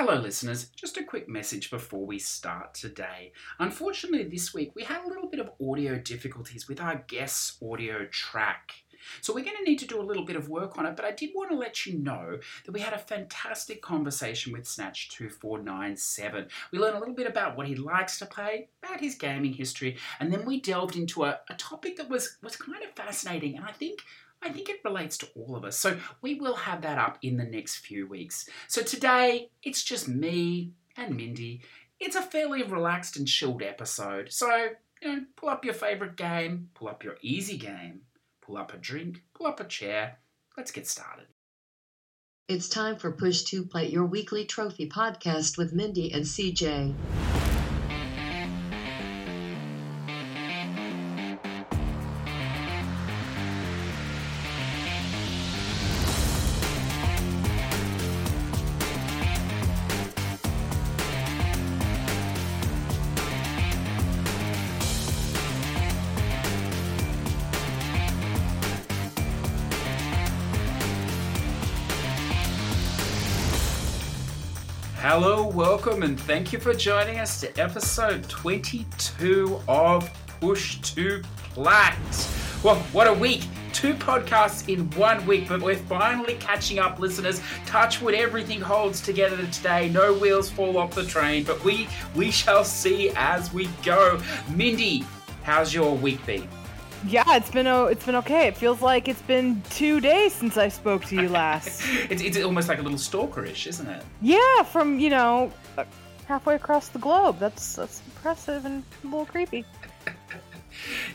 Hello, listeners. Just a quick message before we start today. Unfortunately, this week we had a little bit of audio difficulties with our guest's audio track. So we're going to need to do a little bit of work on it, but I did want to let you know that we had a fantastic conversation with Snatch2497. We learned a little bit about what he likes to play, about his gaming history, and then we delved into a, a topic that was, was kind of fascinating and I think I think it relates to all of us. So we will have that up in the next few weeks. So today, it's just me and Mindy. It's a fairly relaxed and chilled episode. So, you know, pull up your favorite game, pull up your easy game, pull up a drink, pull up a chair. Let's get started. It's time for Push to Plat, your weekly trophy podcast with Mindy and CJ. And thank you for joining us to episode 22 of Push to Plat. Well, what a week! Two podcasts in one week, but we're finally catching up, listeners. Touch wood, everything holds together today. No wheels fall off the train, but we we shall see as we go. Mindy, how's your week been? Yeah, it's been o- it's been okay. It feels like it's been two days since I spoke to you last. it's, it's almost like a little stalkerish, isn't it? yeah, from you know uh, halfway across the globe. That's that's impressive and a little creepy.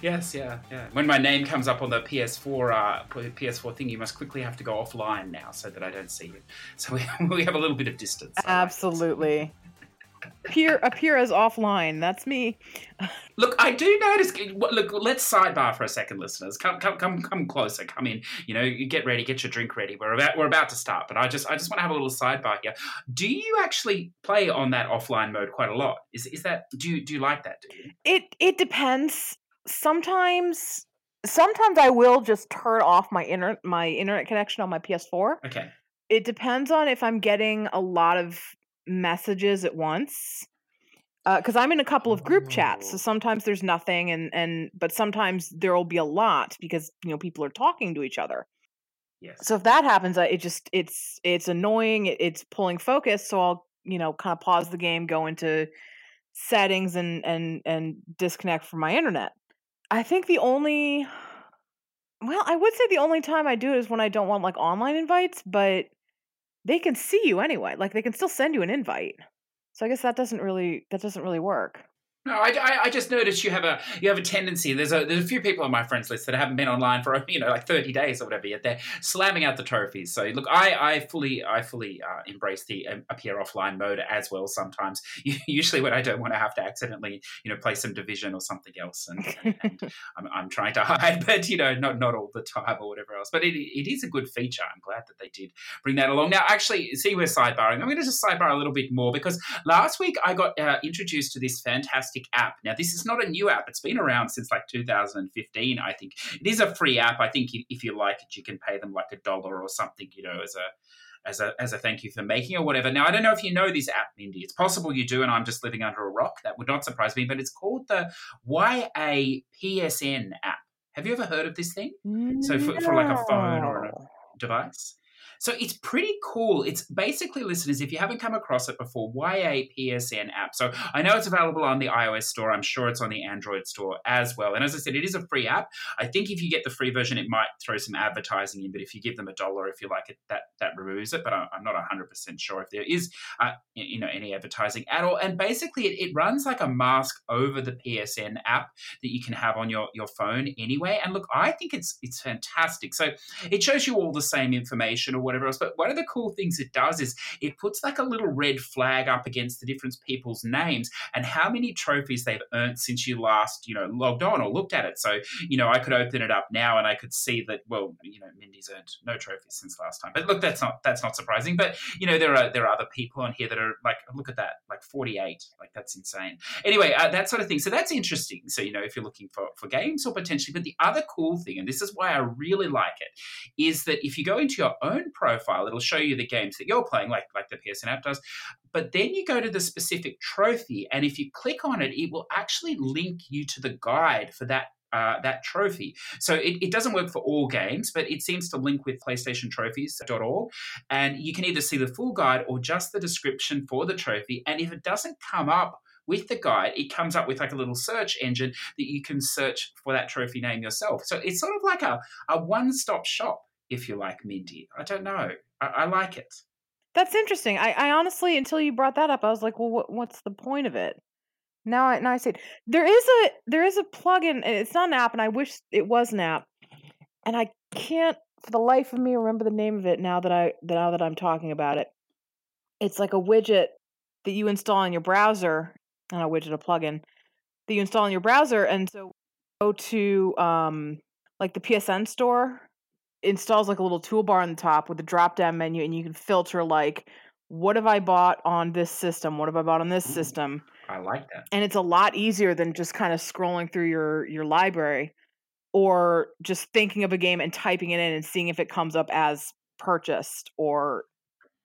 Yes, yeah, yeah. When my name comes up on the PS4 uh, PS4 thing, you must quickly have to go offline now so that I don't see you. So we, we have a little bit of distance. Absolutely. Appear appear as offline. That's me. Look, I do notice. Look, let's sidebar for a second, listeners. Come, come, come, come closer. Come in. You know, get ready, get your drink ready. We're about, we're about to start. But I just, I just want to have a little sidebar here. Do you actually play on that offline mode quite a lot? Is, is that? Do you, do you like that? Do you? It it depends. Sometimes sometimes I will just turn off my internet my internet connection on my PS4. Okay. It depends on if I'm getting a lot of messages at once. Uh, because I'm in a couple of group chats, so Oh. sometimes there's nothing, and and but sometimes there will be a lot because you know people are talking to each other. Yes. So if that happens, it just it's it's annoying. it- It's pulling focus, so I'll you know kind of pause the game, go into settings, and and and disconnect from my internet. I think the only well, I would say the only time I do it is when I don't want like online invites, but they can see you anyway. Like they can still send you an invite. So I guess that doesn't really that doesn't really work. No, I, I, I just noticed you have a you have a tendency. There's a there's a few people on my friends list that haven't been online for you know like 30 days or whatever yet. They're slamming out the trophies. So look, I, I fully I fully uh, embrace the um, appear offline mode as well. Sometimes, usually when I don't want to have to accidentally you know play some division or something else, and, and, and I'm, I'm trying to hide, but you know not not all the time or whatever else. But it, it is a good feature. I'm glad that they did bring that along. Now, actually, see we're sidebarring. I'm going to just sidebar a little bit more because last week I got uh, introduced to this fantastic app. Now, this is not a new app; it's been around since like 2015. I think it is a free app. I think if- you like it, you can pay them like a dollar or something, you know, as a as a as a thank you for making or whatever. Now, I don't know if you know this app, Mindy. It's possible you do, and I'm just living under a rock. That would not surprise me. But it's called the YAPSN app. Have you ever heard of this thing? So for- for like a phone or a- device. So it's pretty cool. It's basically, listeners, if you haven't come across it before, YAPSN app. So I know it's available on the iOS store. I'm sure it's on the Android store as well. And as I said, it is a free app. I think if you get the free version, it might throw some advertising in. But if you give them a dollar, if you like it, that that removes it. But I'm not 100% sure if there is, uh, you know, any advertising at all. And basically, it, it runs like a mask over the PSN app that you can have on your your phone anyway. And look, I think it's it's fantastic. So it shows you all the same information or whatever else. But one of the cool things it does is it puts like a little red flag up against the different people's names and how many trophies they've earned since you last, you know, logged on or looked at it. So, you know, I could open it up now and I could see that, well, you know, Mindy's earned no trophies since last time. But look, that's not that's not surprising. But you know, there are there are other people on here that are like, look at that, like 48. Like that's insane. Anyway, uh, that sort of thing. So that's interesting. So, you know, if you're looking for, for games or potentially, but the other cool thing, and this is why I really like it, is that if you go into your own profile, it'll show you the games that you're playing, like like the PSN app does. But then you go to the specific trophy, and if you click on it, it will actually link you to the guide for that uh, that trophy. So it, it, doesn't work for all games, but it seems to link with PlayStationTrophies.org. And you can either see the full guide or just the description for the trophy. And if it doesn't come up with the guide, it comes up with like a little search engine that you can search for that trophy name yourself. So it's sort of like a, a one stop shop, if you like, Mindy. I don't know. I, I like it. That's interesting. I, I honestly, until you brought that up, I was like, well, what, what's the point of it? Now I now I see it. There is a there is a plugin. It's not an app, and I wish it was an app. And I can't for the life of me remember the name of it now that I now that I'm talking about it. It's like a widget that you install in your browser, not a widget, a plugin that you install in your browser, and so go to um like the PSN store installs like a little toolbar on the top with a drop down menu and you can filter like what have I bought on this system? What have I bought on this system? I like that. And it's a lot easier than just kind of scrolling through your your library or just thinking of a game and typing it in and seeing if it comes up as purchased or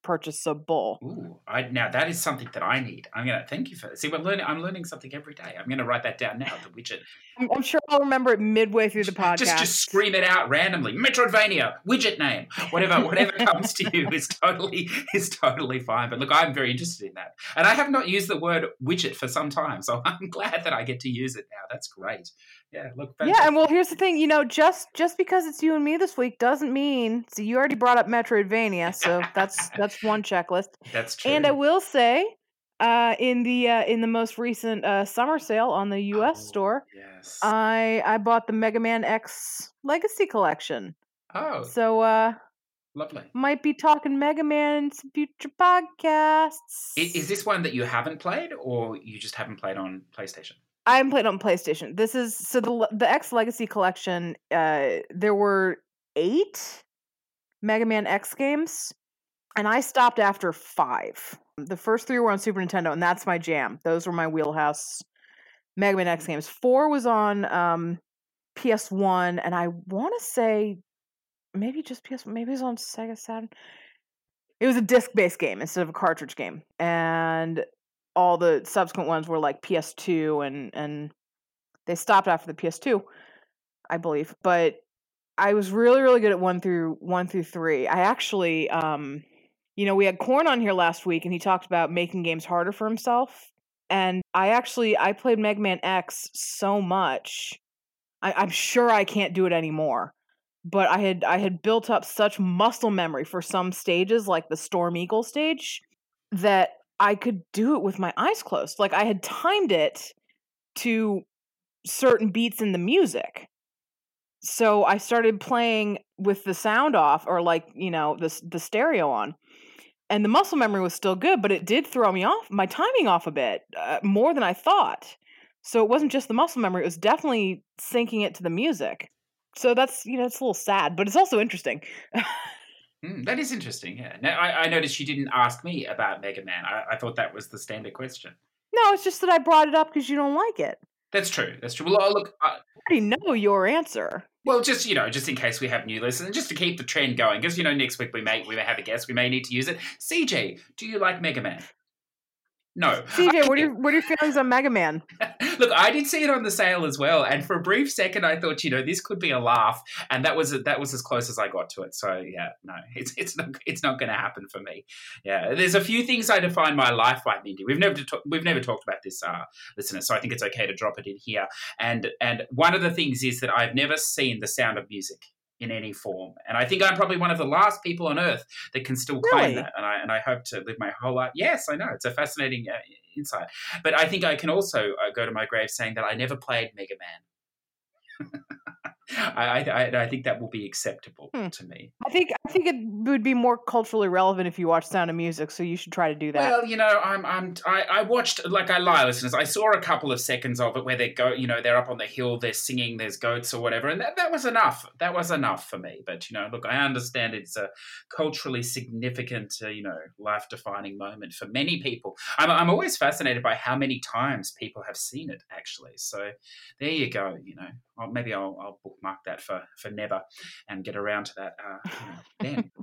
purchasable. Ooh, I, now that is something that I need. I'm gonna thank you for. See, we're learning. I'm learning something every day. I'm gonna write that down now. The widget. I'm, I'm sure I'll remember it midway through the podcast. Just, just scream it out randomly. Metroidvania widget name, whatever, whatever comes to you is totally is totally fine. But look, I'm very interested in that, and I have not used the word widget for some time, so I'm glad that I get to use it now. That's great yeah, look. Fantastic. Yeah, and well, here's the thing. You know, just just because it's you and me this week doesn't mean. So you already brought up Metroidvania, so that's that's one checklist. That's true. And I will say, uh, in the uh, in the most recent uh, summer sale on the U.S. Oh, store, yes, I I bought the Mega Man X Legacy Collection. Oh, so uh, lovely. Might be talking Mega Man in some future podcasts. Is, is this one that you haven't played, or you just haven't played on PlayStation? I haven't on PlayStation. This is so the the X Legacy Collection. Uh, there were eight Mega Man X games, and I stopped after five. The first three were on Super Nintendo, and that's my jam. Those were my wheelhouse Mega Man X games. Four was on um, PS One, and I want to say maybe just PS. Maybe it was on Sega Saturn. It was a disc based game instead of a cartridge game, and all the subsequent ones were like PS2 and and they stopped after the PS2, I believe. But I was really really good at 1 through 1 through 3. I actually um you know, we had Corn on here last week and he talked about making games harder for himself. And I actually I played Mega Man X so much. I, I'm sure I can't do it anymore but I had I had built up such muscle memory for some stages, like the Storm Eagle stage, that I could do it with my eyes closed. Like I had timed it to certain beats in the music. So I started playing with the sound off or like, you know, the the stereo on. And the muscle memory was still good, but it did throw me off, my timing off a bit, uh, more than I thought. So it wasn't just the muscle memory, it was definitely syncing it to the music. So that's, you know, it's a little sad, but it's also interesting. Mm, that is interesting. Yeah. Now I, I, noticed you didn't ask me about Mega Man. I, I, thought that was the standard question. No, it's just that I brought it up because you don't like it. That's true. That's true. Well, look, I, I already know your answer. Well, just you know, just in case we have new listeners, just to keep the trend going, because you know, next week we may we may have a guest, we may need to use it. CJ, do you like Mega Man? No. CJ, what are your what are your feelings on Mega Man? Look, I did see it on the sale as well, and for a brief second, I thought, you know, this could be a laugh, and that was that was as close as I got to it. So yeah, no, it's it's not it's not going to happen for me. Yeah, there's a few things I define my life by, Mindy. We've never we've never talked about this, uh, listeners. So I think it's okay to drop it in here. And and one of the things is that I've never seen the sound of music in any form. And I think I'm probably one of the last people on earth that can still claim really? that. And I and I hope to live my whole life. Yes, I know it's a fascinating uh, insight. But I think I can also uh, go to my grave saying that I never played Mega Man. I, I, I think that will be acceptable hmm. to me. I think I think it would be more culturally relevant if you watch Sound of Music, so you should try to do that. Well, you know, I'm I'm I, I watched like I lie, listeners. I saw a couple of seconds of it where they go, you know, they're up on the hill, they're singing, there's goats or whatever, and that, that was enough. That was enough for me. But you know, look, I understand it's a culturally significant, uh, you know, life defining moment for many people. I'm I'm always fascinated by how many times people have seen it actually. So there you go. You know, I'll, maybe I'll, I'll bookmark that for for never and get around to that uh, you know, then.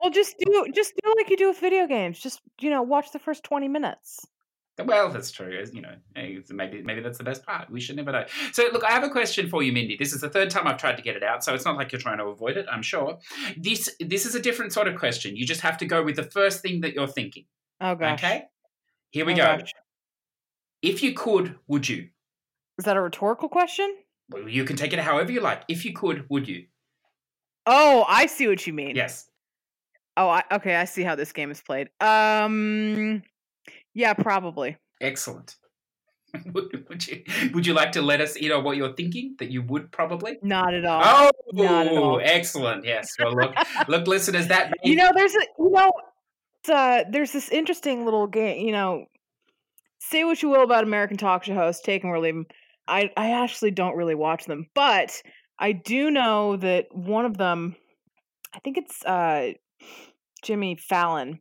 Well, just do just do like you do with video games. Just you know, watch the first twenty minutes. Well, that's true. You know, maybe maybe that's the best part. We should never know. So, look, I have a question for you, Mindy. This is the third time I've tried to get it out, so it's not like you're trying to avoid it. I'm sure. This this is a different sort of question. You just have to go with the first thing that you're thinking. Oh gosh. Okay. Here we Oh, go. gosh. If you could, would you? Is that a rhetorical question? Well, you can take it however you like. If you could, would you? Oh, I see what you mean. Yes. Oh, I, okay. I see how this game is played. Um, yeah, probably. Excellent. would, would you would you like to let us in on what you're thinking that you would probably? Not at all. Oh, not at all. excellent. Yes. Well, look, look, listeners, that you know, there's a you know, uh, there's this interesting little game. You know, say what you will about American talk show hosts, take them or leave them. I I actually don't really watch them, but I do know that one of them, I think it's uh, Jimmy Fallon,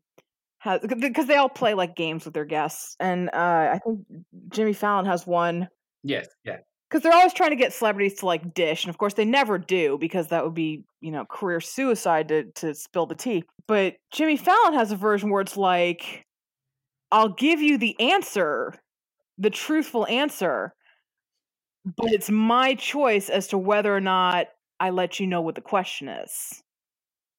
has because they all play like games with their guests, and uh, I think Jimmy Fallon has one yes, yeah. because they're always trying to get celebrities to like dish, and of course they never do because that would be you know career suicide to to spill the tea. But Jimmy Fallon has a version where it's like, "I'll give you the answer, the truthful answer, but it's my choice as to whether or not I let you know what the question is."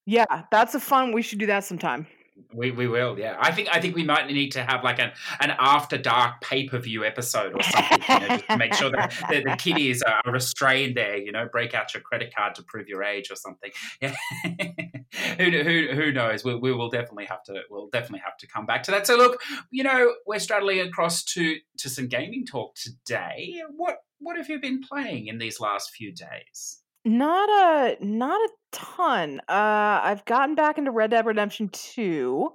Yeah, that's a fun. We should do that sometime. We, we will, yeah. I think I think we might need to have like an, an after dark pay per view episode or something, you know, just to make sure that the, the kiddies are restrained there. You know, break out your credit card to prove your age or something. Yeah, who, who who knows? We, we will definitely have to we'll definitely have to come back to that. So look, you know, we're straddling across to to some gaming talk today. What what have you been playing in these last few days? Not a not a ton. Uh I've gotten back into Red Dead Redemption 2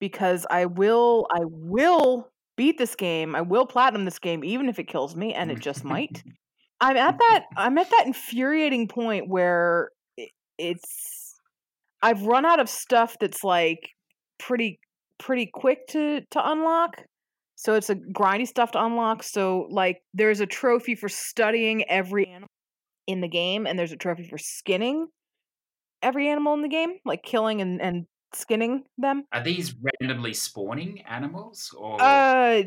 because I will I will beat this game. I will platinum this game even if it kills me and it just might. I'm at that I'm at that infuriating point where it's I've run out of stuff that's like pretty pretty quick to to unlock. So it's a grindy stuff to unlock. So like there's a trophy for studying every animal in the game and there's a trophy for skinning every animal in the game, like killing and, and skinning them. Are these randomly spawning animals or? Uh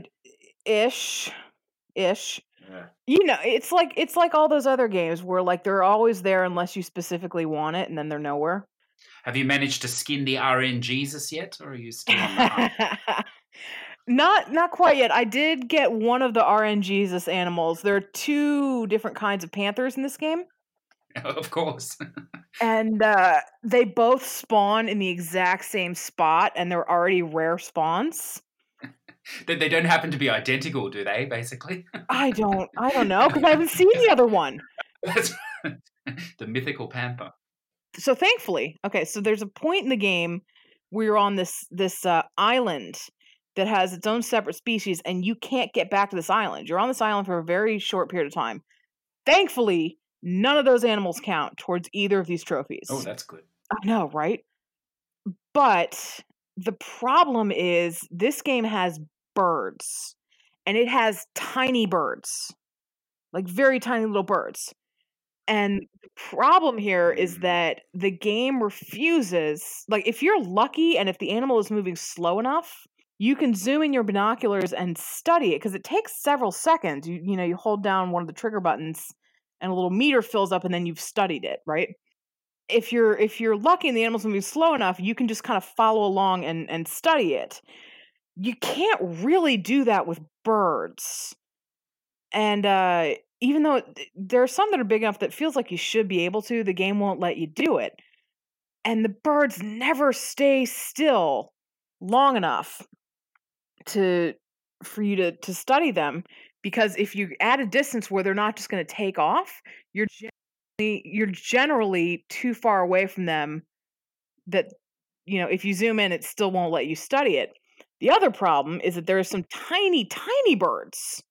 ish. Ish. Yeah. You know, it's like it's like all those other games where like they're always there unless you specifically want it and then they're nowhere. Have you managed to skin the RNGesus yet, or are you still on the hunt? not not quite yet. I did get one of the RNGesus animals. There are two different kinds of panthers in this game. of course. And uh, they both spawn in the exact same spot, and they're already rare spawns. they, they don't happen to be identical, do they? Basically, I don't, I don't know because I haven't seen the other one. that's the mythical panther. So thankfully, okay, so there's a point in the game where you're on this this uh, island that has its own separate species, and you can't get back to this island. You're on this island for a very short period of time. Thankfully, none of those animals count towards either of these trophies. Oh, that's good. I know, right? But the problem is this game has birds and it has tiny birds, like very tiny little birds. And the problem here is Mm. that the game refuses, like, if you're lucky and if the animal is moving slow enough, you can zoom in your binoculars and study it because it takes several seconds. You, you know, you hold down one of the trigger buttons and a little meter fills up and then you've studied it, right? if you're if you're lucky and the animal's moving slow enough, you can just kind of follow along and and study it. You can't really do that with birds. And uh even though there are some that are big enough that feels like you should be able to, the game won't let you do it. And the birds never stay still long enough to for you to to study them because if you add a distance where they're not just going to take off, you're generally, you're generally too far away from them that you know if you zoom in it still won't let you study it. The other problem is that there are some tiny tiny birds.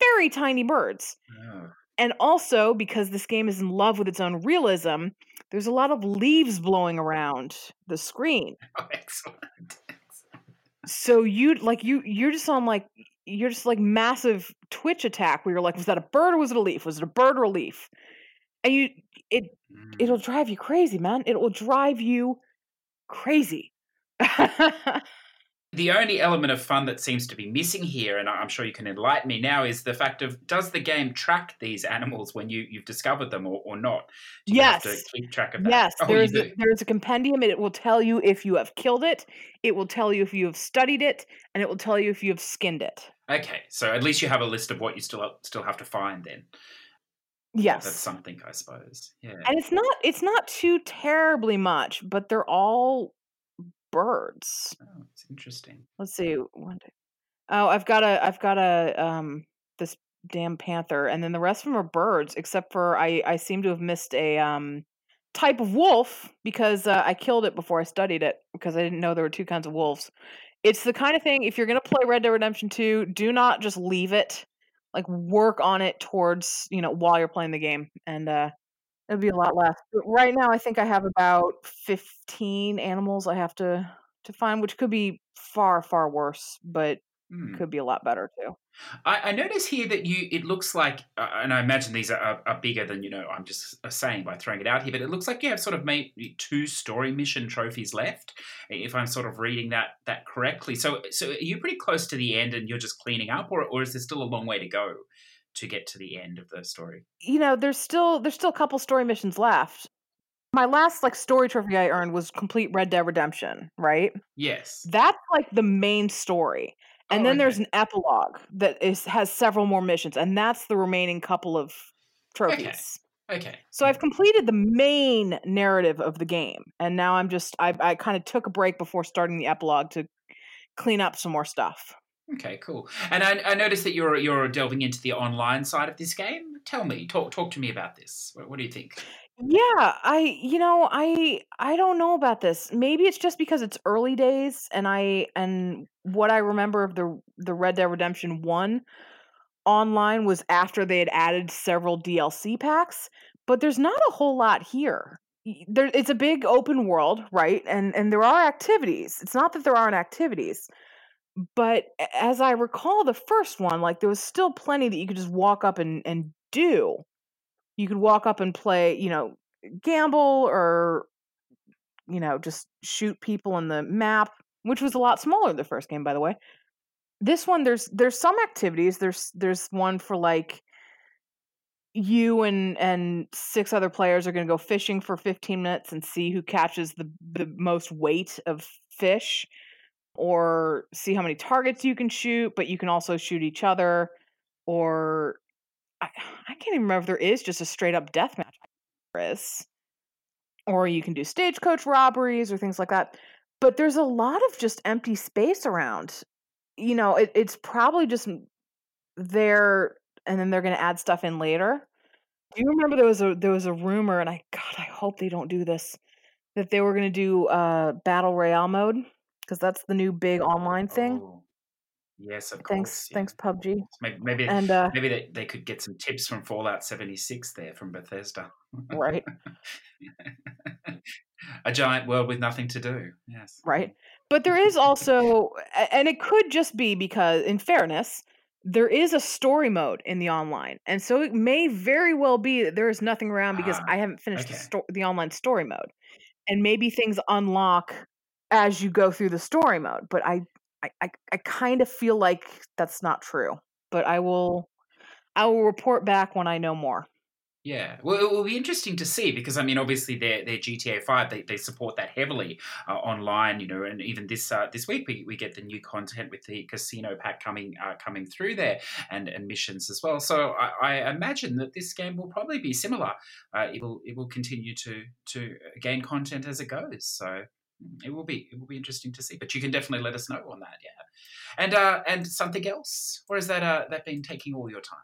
Very tiny birds. Oh. And also because this game is in love with its own realism, there's a lot of leaves blowing around the screen Oh, excellent. so you like you you're just on like you're just like massive twitch attack where you're like was that a bird or was it a leaf was it a bird or a leaf and you it Mm. it'll drive you crazy man it will drive you crazy. the only element of fun that seems to be missing here, and I'm sure you can enlighten me now, is the fact of does the game track these animals when you you've discovered them or, or not? Do you yes. have to keep track of that? Yes, Oh, there is a, there is a compendium, and it will tell you if you have killed it. It will tell you if you have studied it, and it will tell you if you have skinned it. Okay, so at least you have a list of what you still still have to find. Then Yes, that's something, I suppose. Yeah. and it's not it's not too terribly much, but they're all birds. Oh, it's interesting. Let's see. One, two. Oh, I've got a I've got a um this damn panther, and then the rest of them are birds, except for I I seem to have missed a um type of wolf because uh, I killed it before I studied it because I didn't know there were two kinds of wolves. It's the kind of thing if you're gonna play Red Dead Redemption 2, do not just leave it. Like work on it towards, you know, while you're playing the game. And uh it'll be a lot less. But right now I think I have about 15 animals I have to to find, which could be far, far worse, but Hmm. could be a lot better too. I, I notice here that you. It looks like, uh, and I imagine these are, are, are bigger than you know. I'm just uh, saying by throwing it out here, but it looks like you have sort of maybe two story mission trophies left, if I'm sort of reading that that correctly. So, so are you pretty close to the end, and you're just cleaning up, or or is there still a long way to go to get to the end of the story? You know, there's still there's still a couple story missions left. My last like story trophy I earned was complete Red Dead Redemption, right? Yes. That's like the main story. And Oh, then there's an epilogue that is has several more missions, and that's the remaining couple of trophies. Okay. So I've completed the main narrative of the game, and now I'm just I I kind of took a break before starting the epilogue to clean up some more stuff. Okay, cool. And I, I noticed that you're you're delving into the online side of this game. Tell me, talk talk to me about this. What, what do you think? Yeah, I you know, I I don't know about this. Maybe it's just because it's early days and I and what I remember of the the Red Dead Redemption 1 online was after they had added several DLC packs, but there's not a whole lot here. There it's a big open world, right? And and there are activities. It's not that there aren't activities, but as I recall the first one, like there was still plenty that you could just walk up and and do you could walk up and play, you know, gamble or you know, just shoot people in the map, which was a lot smaller the first game by the way. This one there's there's some activities. There's there's one for like you and and six other players are going to go fishing for 15 minutes and see who catches the the most weight of fish or see how many targets you can shoot, but you can also shoot each other or I, I can't even remember if there is just a straight up death match. Or you can do stagecoach robberies or things like that. But there's a lot of just empty space around. You know, it, it's probably just there and then they're gonna add stuff in later. Do you remember there was a there was a rumor, and I God, I hope they don't do this, that they were gonna do uh battle royale mode? Because that's the new big online thing. Oh, yes, of Thanks, course. Yeah. thanks, PUBG. Maybe maybe, And uh maybe they, they could get some tips from Fallout 76 there from Bethesda. right. a giant world with nothing to do. Yes. Right. But there is also, and it could just be because, in fairness, there is a story mode in the online. And so it may very well be that there is nothing around because Ah, I haven't finished the, okay. sto- the online story mode. And maybe things unlock as you go through the story mode. But I, I, I, kind of feel like that's not true. But I will, I will report back when I know more. Yeah, well, it will be interesting to see because I mean, obviously, their their GTA Five they, they support that heavily uh, online, you know, and even this uh, this week we, we get the new content with the casino pack coming uh, coming through there and, and missions as well. So I, I imagine that this game will probably be similar. Uh, it will it will continue to to gain content as it goes. So it will be it will be interesting to see. But you can definitely let us know on that, yeah. And uh, and something else, or has that uh, that been taking all your time?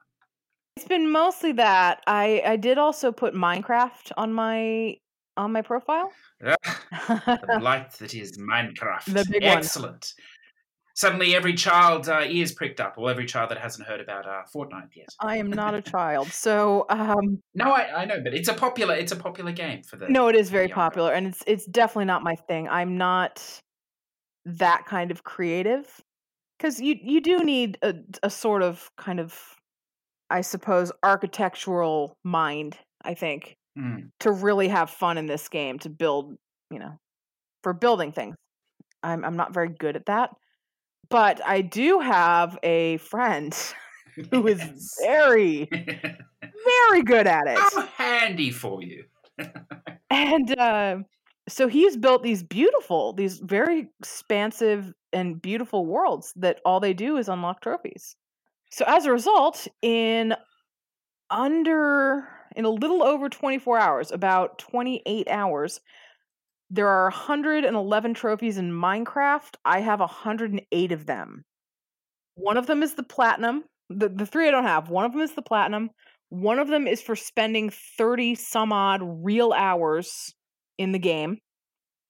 It's been mostly that. I, I did also put Minecraft on my on my profile. Ah, the blight that is Minecraft. The big one. Excellent. Suddenly, every child uh, ears pricked up, or every child that hasn't heard about uh, Fortnite yet. I am not a child, so um, No, I, I know, but it's a popular it's a popular game for the. no, it is very popular, and it's it's definitely not my thing. I'm not that kind of creative because you you do need a a sort of kind of, I suppose, architectural mind. I think Mm. to really have fun in this game to build, you know, for building things. I'm I'm not very good at that. But I do have a friend who is Yes. very, very good at it. How handy for you. And uh, so he's built these beautiful, these very expansive and beautiful worlds that all they do is unlock trophies. So as a result, in under in a little over 24 hours, about 28 hours, there are 111 trophies in Minecraft. I have 108 of them. One of them is the platinum. The the three I don't have. One of them is the platinum. One of them is for spending 30 some odd real hours in the game.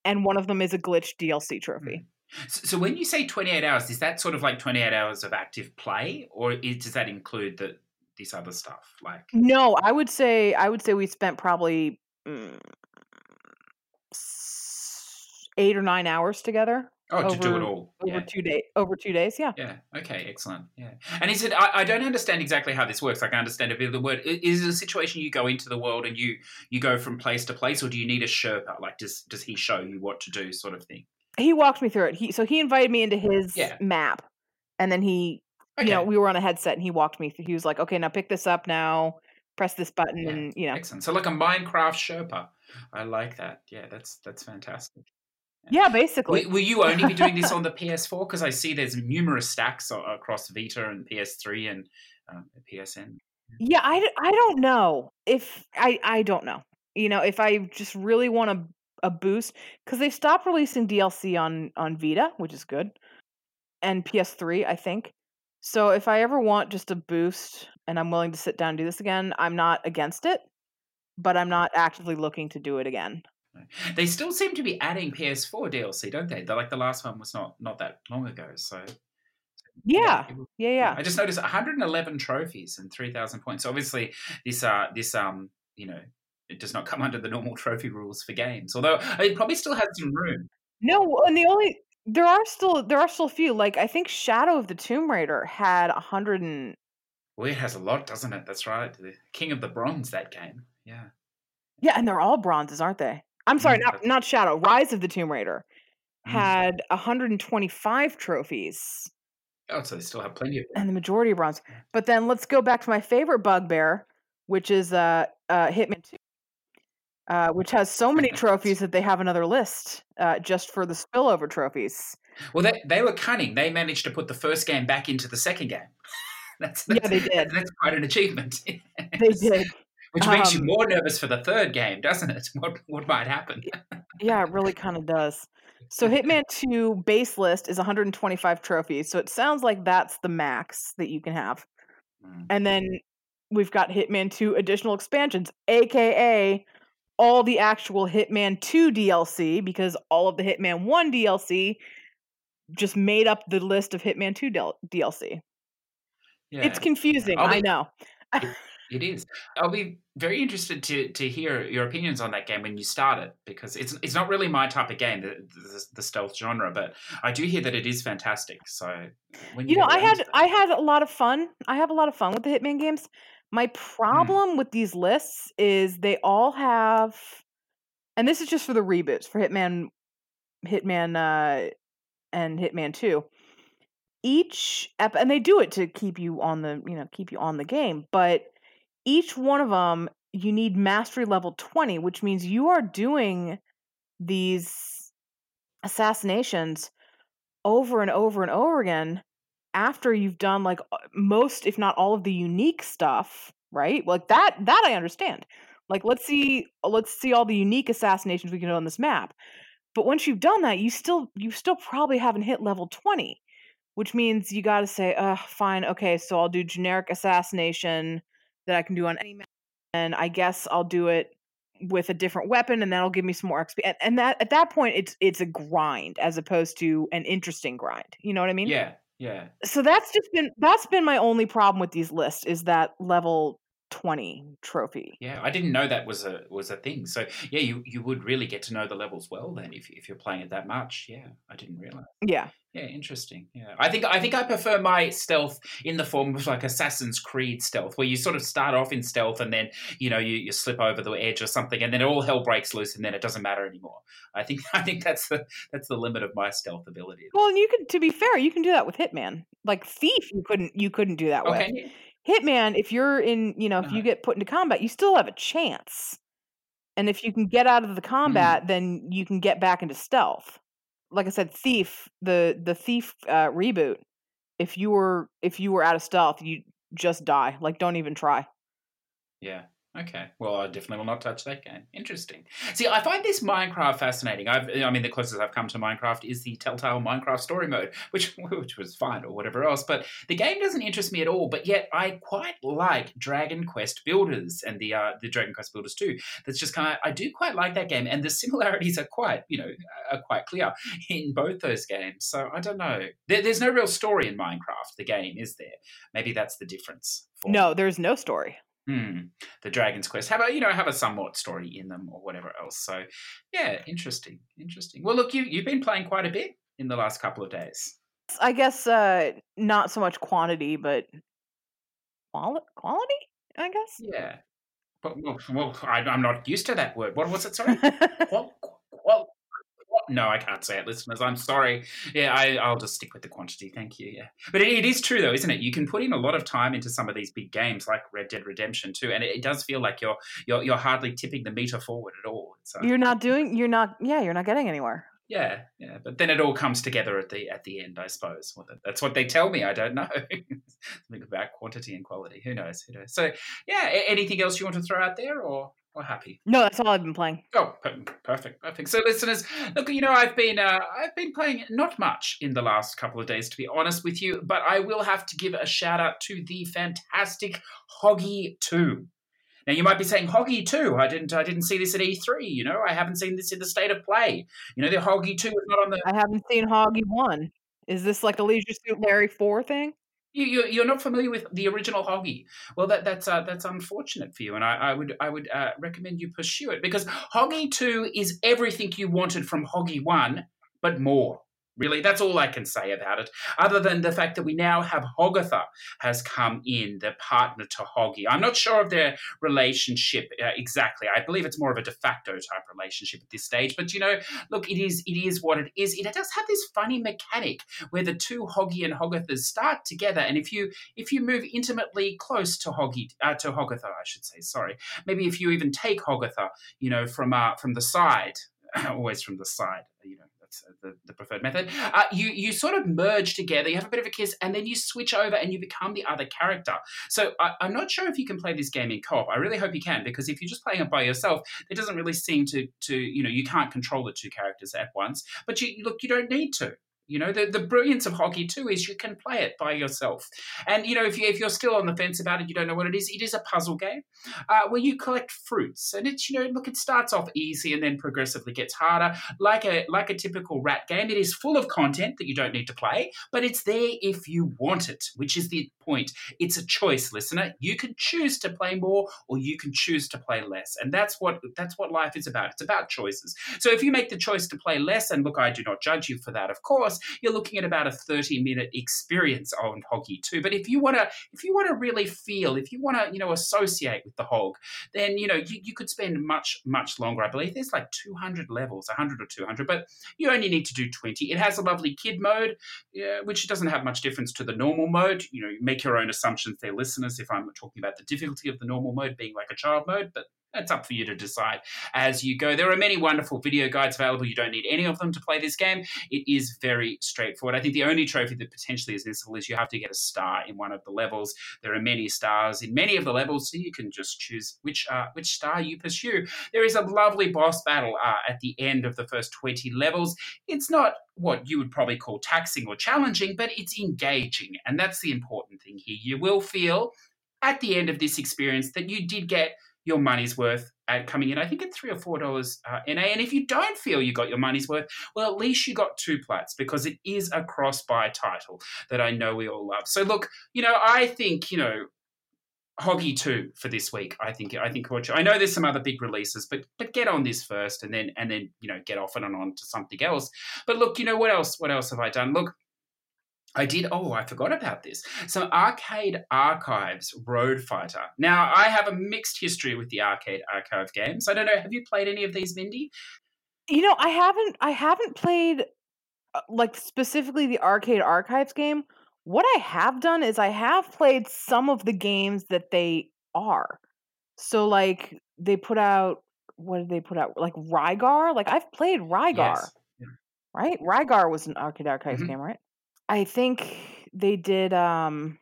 And one of them is a glitch DLC trophy. So, so when you say 28 hours, is that sort of like 28 hours of active play, or is, does that include the this other stuff? Like, No, I would say I would say we spent probably mm, eight or nine hours together oh, to do it over- all. over Yeah. two day over two days. Yeah. Yeah. Okay. Excellent. Yeah. And is it? I, I don't understand exactly how this works. Like, I understand a bit of the word. Is it a situation you go into the world and you you go from place to place, or do you need a Sherpa? Like, does does he show you what to do, sort of thing? He walked me through it. He so he invited me into his Yeah. map, and then he Okay. you know we were on a headset and he walked me. through He was like, "Okay, now pick this up. Now press this button." Yeah. And you know, Excellent. So, like a Minecraft Sherpa. I like that. Yeah. That's that's fantastic. Yeah, basically. Will, will you only be doing this on the PS4? Because I see there's numerous stacks across Vita and PS3 and um, PSN. Yeah, I, I don't know if I I don't know. You know, if I just really want a a boost because they stopped releasing DLC on on Vita, which is good, and PS3, I think. So if I ever want just a boost and I'm willing to sit down and do this again, I'm not against it, but I'm not actively looking to do it again. They still seem to be adding PS4 DLC, don't they? The, like the last one was not not that long ago. So Yeah, yeah, yeah. I just noticed 111 trophies and 3,000 points. Obviously, this uh this um you know it does not come under the normal trophy rules for games. Although it probably still has some room. No, and the only there are still there are still a few. Like I think Shadow of the Tomb Raider had hundred and Well, it has a lot, doesn't it? That's right. The King of the Bronze that game. Yeah. Yeah, and they're all bronzes, aren't they? I'm sorry, Mm, not not Shadow. Rise of the Tomb Raider Mm. had 125 trophies, Oh, so they still have plenty of them. and the majority of bronze. But then let's go back to my favorite bugbear, which is uh, uh Hitman 2, uh, which has so many trophies that they have another list uh, just for the spillover trophies. Well, they, they were cunning. They managed to put the first game back into the second game. that's, Yeah, they did. That's quite an achievement. They did. Which makes you Um, more nervous for the third game, doesn't it? What what might happen? Yeah, it really kind of does. So Hitman 2 base list is 125 trophies. So it sounds like that's the max that you can have. Mm. And then we've got Hitman 2 additional expansions, aka all the actual Hitman 2 DLC, because all of the Hitman 1 DLC just made up the list of Hitman 2 DLC. Yeah, It's confusing, I know. it is. I'll be very interested to to hear your opinions on that game when you start it because it's it's not really my type of game, the, the, the stealth genre, but I do hear that it is fantastic. So when You know, I had I had a lot of fun. I have a lot of fun with the Hitman games. My Hmm. problem with these lists is they all have and this is just for the reboots for Hitman Hitman uh and Hitman 2. Each ep- and they do it to keep you on the, you know, keep you on the game, but each one of them you need mastery level 20, which means you are doing these assassinations over and over and over again after you've done like most if not all of the unique stuff right? Like that that i understand. Like let's see let's see all the unique assassinations we can do on this map. But once you've done that you still you still probably haven't hit level 20 which means you got to say uh fine okay so i'll do generic assassination that i can do on any map and i guess i'll do it with a different weapon and that'll give me some more xp and, and that at that point it's it's a grind as opposed to an interesting grind you know what i mean yeah, yeah. so that's just been that's been my only problem with these lists is that level 20 trophy Yeah, I didn't know that was a was a thing. So yeah, you, you would really get to know the levels well then if if you're playing it that much. Yeah, I didn't realize. yeah Yeah, interesting. Yeah, I think I think I prefer my stealth in the form of like Assassin's Creed stealth, where you sort of start off in stealth and then you know you, you slip over the edge or something, and then all hell breaks loose, and then it doesn't matter anymore. I think I think that's the that's the limit of my stealth ability. Well, and you can, to be fair, you can do that with Hitman. Like Thief, you couldn't you couldn't do that with. Hitman, if you're in, you know, if Uh-huh. you get put into combat, you still have a chance. And if you can get out of the Mm. combat, then you can get back into stealth. Like I said, Thief, the the Thief uh, reboot. If you were if you were out of stealth, you just die. Like, don't even try. Yeah. Okay. Well, I definitely will not touch that game. Interesting. See, I find this Minecraft fascinating. I've, I mean, the closest I've come to Minecraft is the Telltale Minecraft Story Mode, which which was fine or whatever else. But the game doesn't interest me at all. But yet, I quite like Dragon Quest Builders and the uh, the Dragon Quest Builders too. That's just kind of I do quite like that game, and the similarities are quite you know are quite clear in both those games. So I don't know. There, there's no real story in Minecraft, the game, is there? Maybe that's the difference. for. No, there's no story. Hmm. The Dragon's Quest have a you know have a somewhat story in them or whatever else. So yeah, interesting, interesting. Well, look, you you've been playing quite a bit in the last couple of days. I guess uh, not so much quantity, but quali- quality. I guess. Yeah, but well, well I, I'm not used to that word. What was it? Sorry. Qual, qual, no, I can't say it, listeners. I'm sorry. Yeah, I, I'll just stick with the quantity. Thank you. Yeah, but it, it is true though, isn't it? You can put in a lot of time into some of these big games like Red Dead Redemption 2, and it, it does feel like you're you're you're hardly tipping the meter forward at all. It's, uh, you're not doing. You're not. Yeah, you're not getting anywhere. Yeah, yeah, but then it all comes together at the at the end, I suppose. Well, that- that's what they tell me. I don't know something about quantity and quality. Who knows? Who knows? So, yeah. Anything else you want to throw out there, or or happy? No, that's all I've been playing. Oh, per- perfect, perfect. So, listeners, look, you know, I've been uh, I've been playing not much in the last couple of days, to be honest with you. But I will have to give a shout out to the fantastic Hoggy Two. Now, you might be saying Hoggy Two. I didn't I didn't see this at E3. You know, I haven't seen this in the state of play. You know, the Hoggy Two is not on the I haven't seen Hoggy one. Is this like a Leisure Suit Larry four thing? You, you you're not familiar with the original Hoggy. Well, that that's uh, that's unfortunate for you, and I, I would I would uh, recommend you pursue it because Hoggy Two is everything you wanted from Hoggy One, but more. Really, that's all I can say about it. Other than the fact that we now have Hogatha has come in, the partner to Hoggy. I'm not sure of their relationship uh, exactly. I believe it's more of a de facto type relationship at this stage. But you know, look, it is it is what it is. It does have this funny mechanic where the two Hoggy and Hogathas start together, and if you if you move intimately close to Hoggy uh, to Hogatha, I should say, sorry, maybe if you even take Hogatha, you know, from uh, from the side, always from the side, you know. That's uh, the, the preferred method. Uh, you you sort of merge together. You have a bit of a kiss, and then you switch over, and you become the other character. So I, I'm not sure if you can play this game in co-op. I really hope you can, because if you're just playing it by yourself, it doesn't really seem to to you know you can't control the two characters at once. But you look, you don't need to. You know, the, the brilliance of Hoggy too is you can play it by yourself. And you know, if you if you're still on the fence about it, you don't know what it is. It is a puzzle game uh, where you collect fruits, and it's you know, look, it starts off easy and then progressively gets harder, like a like a typical rat game. It is full of content that you don't need to play, but it's there if you want it, which is the point. It's a choice, listener. You can choose to play more, or you can choose to play less, and that's what that's what life is about. It's about choices. So if you make the choice to play less, and look, I do not judge you for that, of course, you're looking at about a 30 minute experience on Hoggy too. But if you want to, if you want to really feel, if you want to, you know, associate with the hog, then you know you, you could spend much much longer. I believe there's like 200 levels, 100 or 200, but you only need to do 20. It has a lovely kid mode, which doesn't have much difference to the normal mode. You know, you make your own assumptions there, listeners. If I'm talking about the difficulty of the normal mode being like a child mode, but that's up for you to decide as you go. There are many wonderful video guides available. You don't need any of them to play this game. It is very straightforward. I think the only trophy that potentially is missable is you have to get a star in one of the levels. There are many stars in many of the levels, so you can just choose which uh, which star you pursue. There is a lovely boss battle uh, at the end of the first 20 levels. It's not what you would probably call taxing or challenging, but it's engaging. And that's the important thing here. You will feel at the end of this experience that you did get your money's worth at coming in. I think at three or four dollars uh, NA. And if you don't feel you got your money's worth, well, at least you got two plats because it is a cross-buy title that I know we all love. So look, you know, I think you know. Hoggy two for this week. I think. I think. I know there's some other big releases, but but get on this first, and then and then you know get off and on to something else. But look, you know what else? What else have I done? Look, I did. Oh, I forgot about this. So, Arcade Archives Road Fighter. Now, I have a mixed history with the Arcade Archive games. I don't know. Have you played any of these, Mindy? You know, I haven't. I haven't played uh, like specifically the Arcade Archives game. What I have done is I have played some of the games that they are. So, like, they put out. What did they put out? Like Rygar. Like I've played Rygar. Yes. Right? Rygar was an Arcade Archives Mhm. game, right? I think they did um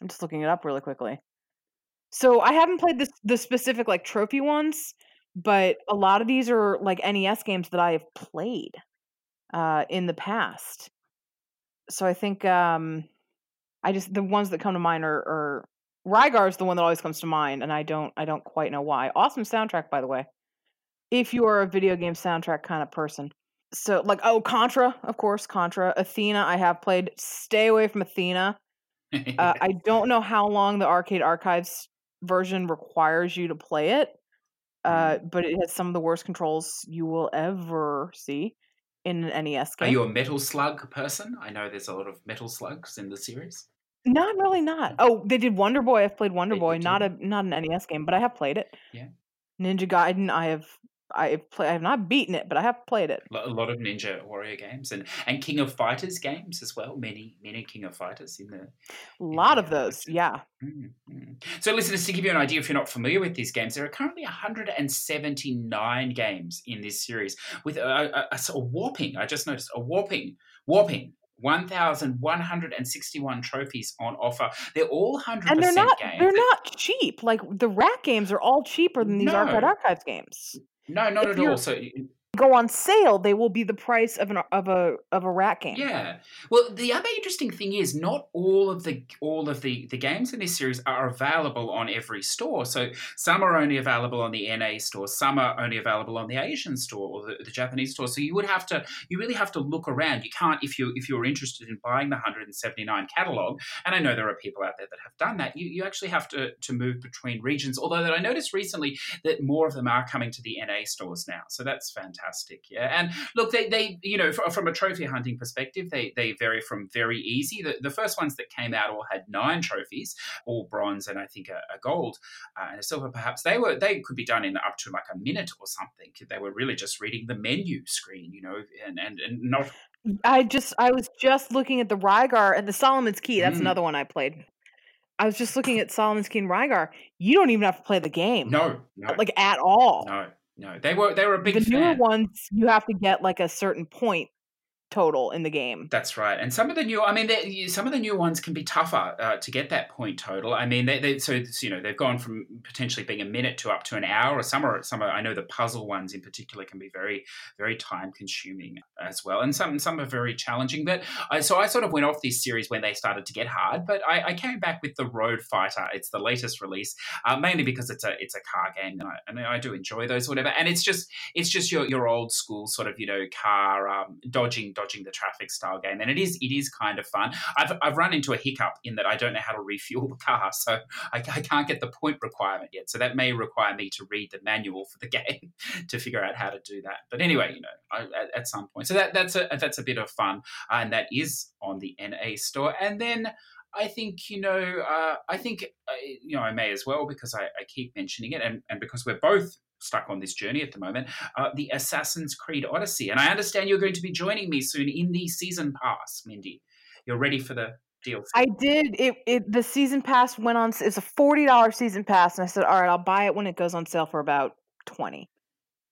I'm just looking it up really quickly. So I haven't played this the specific like trophy ones, but a lot of these are like NES games that I have played uh in the past. So I think um I just the ones that come to mind are, are Rygar is the one that always comes to mind, and I don't I don't quite know why. Awesome soundtrack, by the way. If you are a video game soundtrack kind of person. So like oh Contra, of course, Contra. Athena, I have played. Stay away from Athena. Uh, I don't know how long the Arcade Archives version requires you to play it, uh, but it has some of the worst controls you will ever see in an NES game. Are you a Metal Slug person? I know there's a lot of Metal Slugs in the series. No, I'm really not. Oh, they did Wonder Boy. I've played Wonder They Boy, not a not an NES game, but I have played it. Yeah. Ninja Gaiden, I have I have play, I have not beaten it, but I have played it. A lot of Ninja Warrior games and, and King of Fighters games as well. Many many King of Fighters in the A lot the of those, collection. yeah. Mm, mm. So, listeners, to give you an idea, if you're not familiar with these games, there are currently 179 games in this series, with a, a- a whopping, I just noticed, a whopping, whopping 1,161 trophies on offer. They're all 100% And they're not games. they're not cheap. Like the rat games are all cheaper than these Arcade Archives games. No, not if at all. So, Go on sale, they will be the price of an of a of a rat game. Yeah. Well, the other interesting thing is not all of the all of the, the games in this series are available on every store. So some are only available on the NA store, some are only available on the Asian store or the, the Japanese store. So you would have to you really have to look around. You can't if you if you're interested in buying the 179 catalog, and I know there are people out there that have done that, you, you actually have to to move between regions. Although that I noticed recently that more of them are coming to the NA stores now. So that's fantastic. Yeah. And look, they, they you know, fr- from a trophy hunting perspective, they, they vary from very easy. The, the first ones that came out all had nine trophies, all bronze and I think a, a gold uh, and a silver perhaps. They were they could be done in up to like a minute or something. They were really just reading the menu screen, you know, and, and, and not I just I was just looking at the Rygar and the Solomon's Key. That's Mm. another one I played. I was just looking at Solomon's Key and Rygar. You don't even have to play the game. no, no, Like at all. no, no. They were they were a big the newer fan. ones you have to get like a certain point total in the game. That's right, and some of the new, I mean, some of the new ones can be tougher uh, to get that point total. I mean, they, they so you know they've gone from potentially being a minute to up to an hour, or some are some are. I know the puzzle ones in particular can be very very time consuming as well, and some some are very challenging. But I, so I sort of went off this series when they started to get hard, but I, I came back with the Road Fighter. It's the latest release, uh, mainly because it's a it's a car game, and I, and I do enjoy those, whatever. And it's just it's just your your old school sort of you know car um, dodging dodging the traffic style game, and it is it is kind of fun. I've I've run into a hiccup in that I don't know how to refuel the car, so I, I can't get the point requirement yet. So that may require me to read the manual for the game to figure out how to do that. But anyway, you know, I, at, at some point, so that that's a that's a bit of fun, uh, and that is on the NA store, and then. I think you know. Uh, I think uh, you know. I may as well because I, I keep mentioning it, and, and because we're both stuck on this journey at the moment. Uh, the Assassin's Creed Odyssey, and I understand you're going to be joining me soon in the season pass, Mindy. You're ready for the DLC? I did it, it the season pass went on it's a forty dollar season pass and I said, All right, I'll buy it when it goes on sale for about twenty.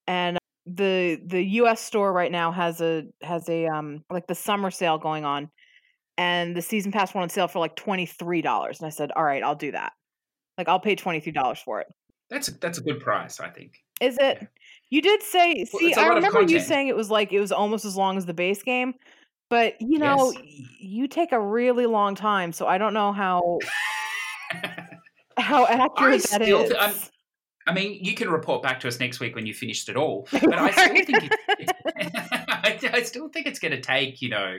And the the US store right now has a has a um like the summer sale going on and the season pass went on sale for like twenty three dollars. And I said, All right, I'll do that. Like I'll pay twenty three dollars for it. That's a, that's a good price, I think. Is it? Yeah. You did say. See, a I remember you saying it was like it was almost as long as the base game, but you know, Yes. you take a really long time, so I don't know how how accurate that still is. I'm- I mean, you can report back to us next week when you finished it all. But I still think it's, it's, I, I still think it's going to take you know.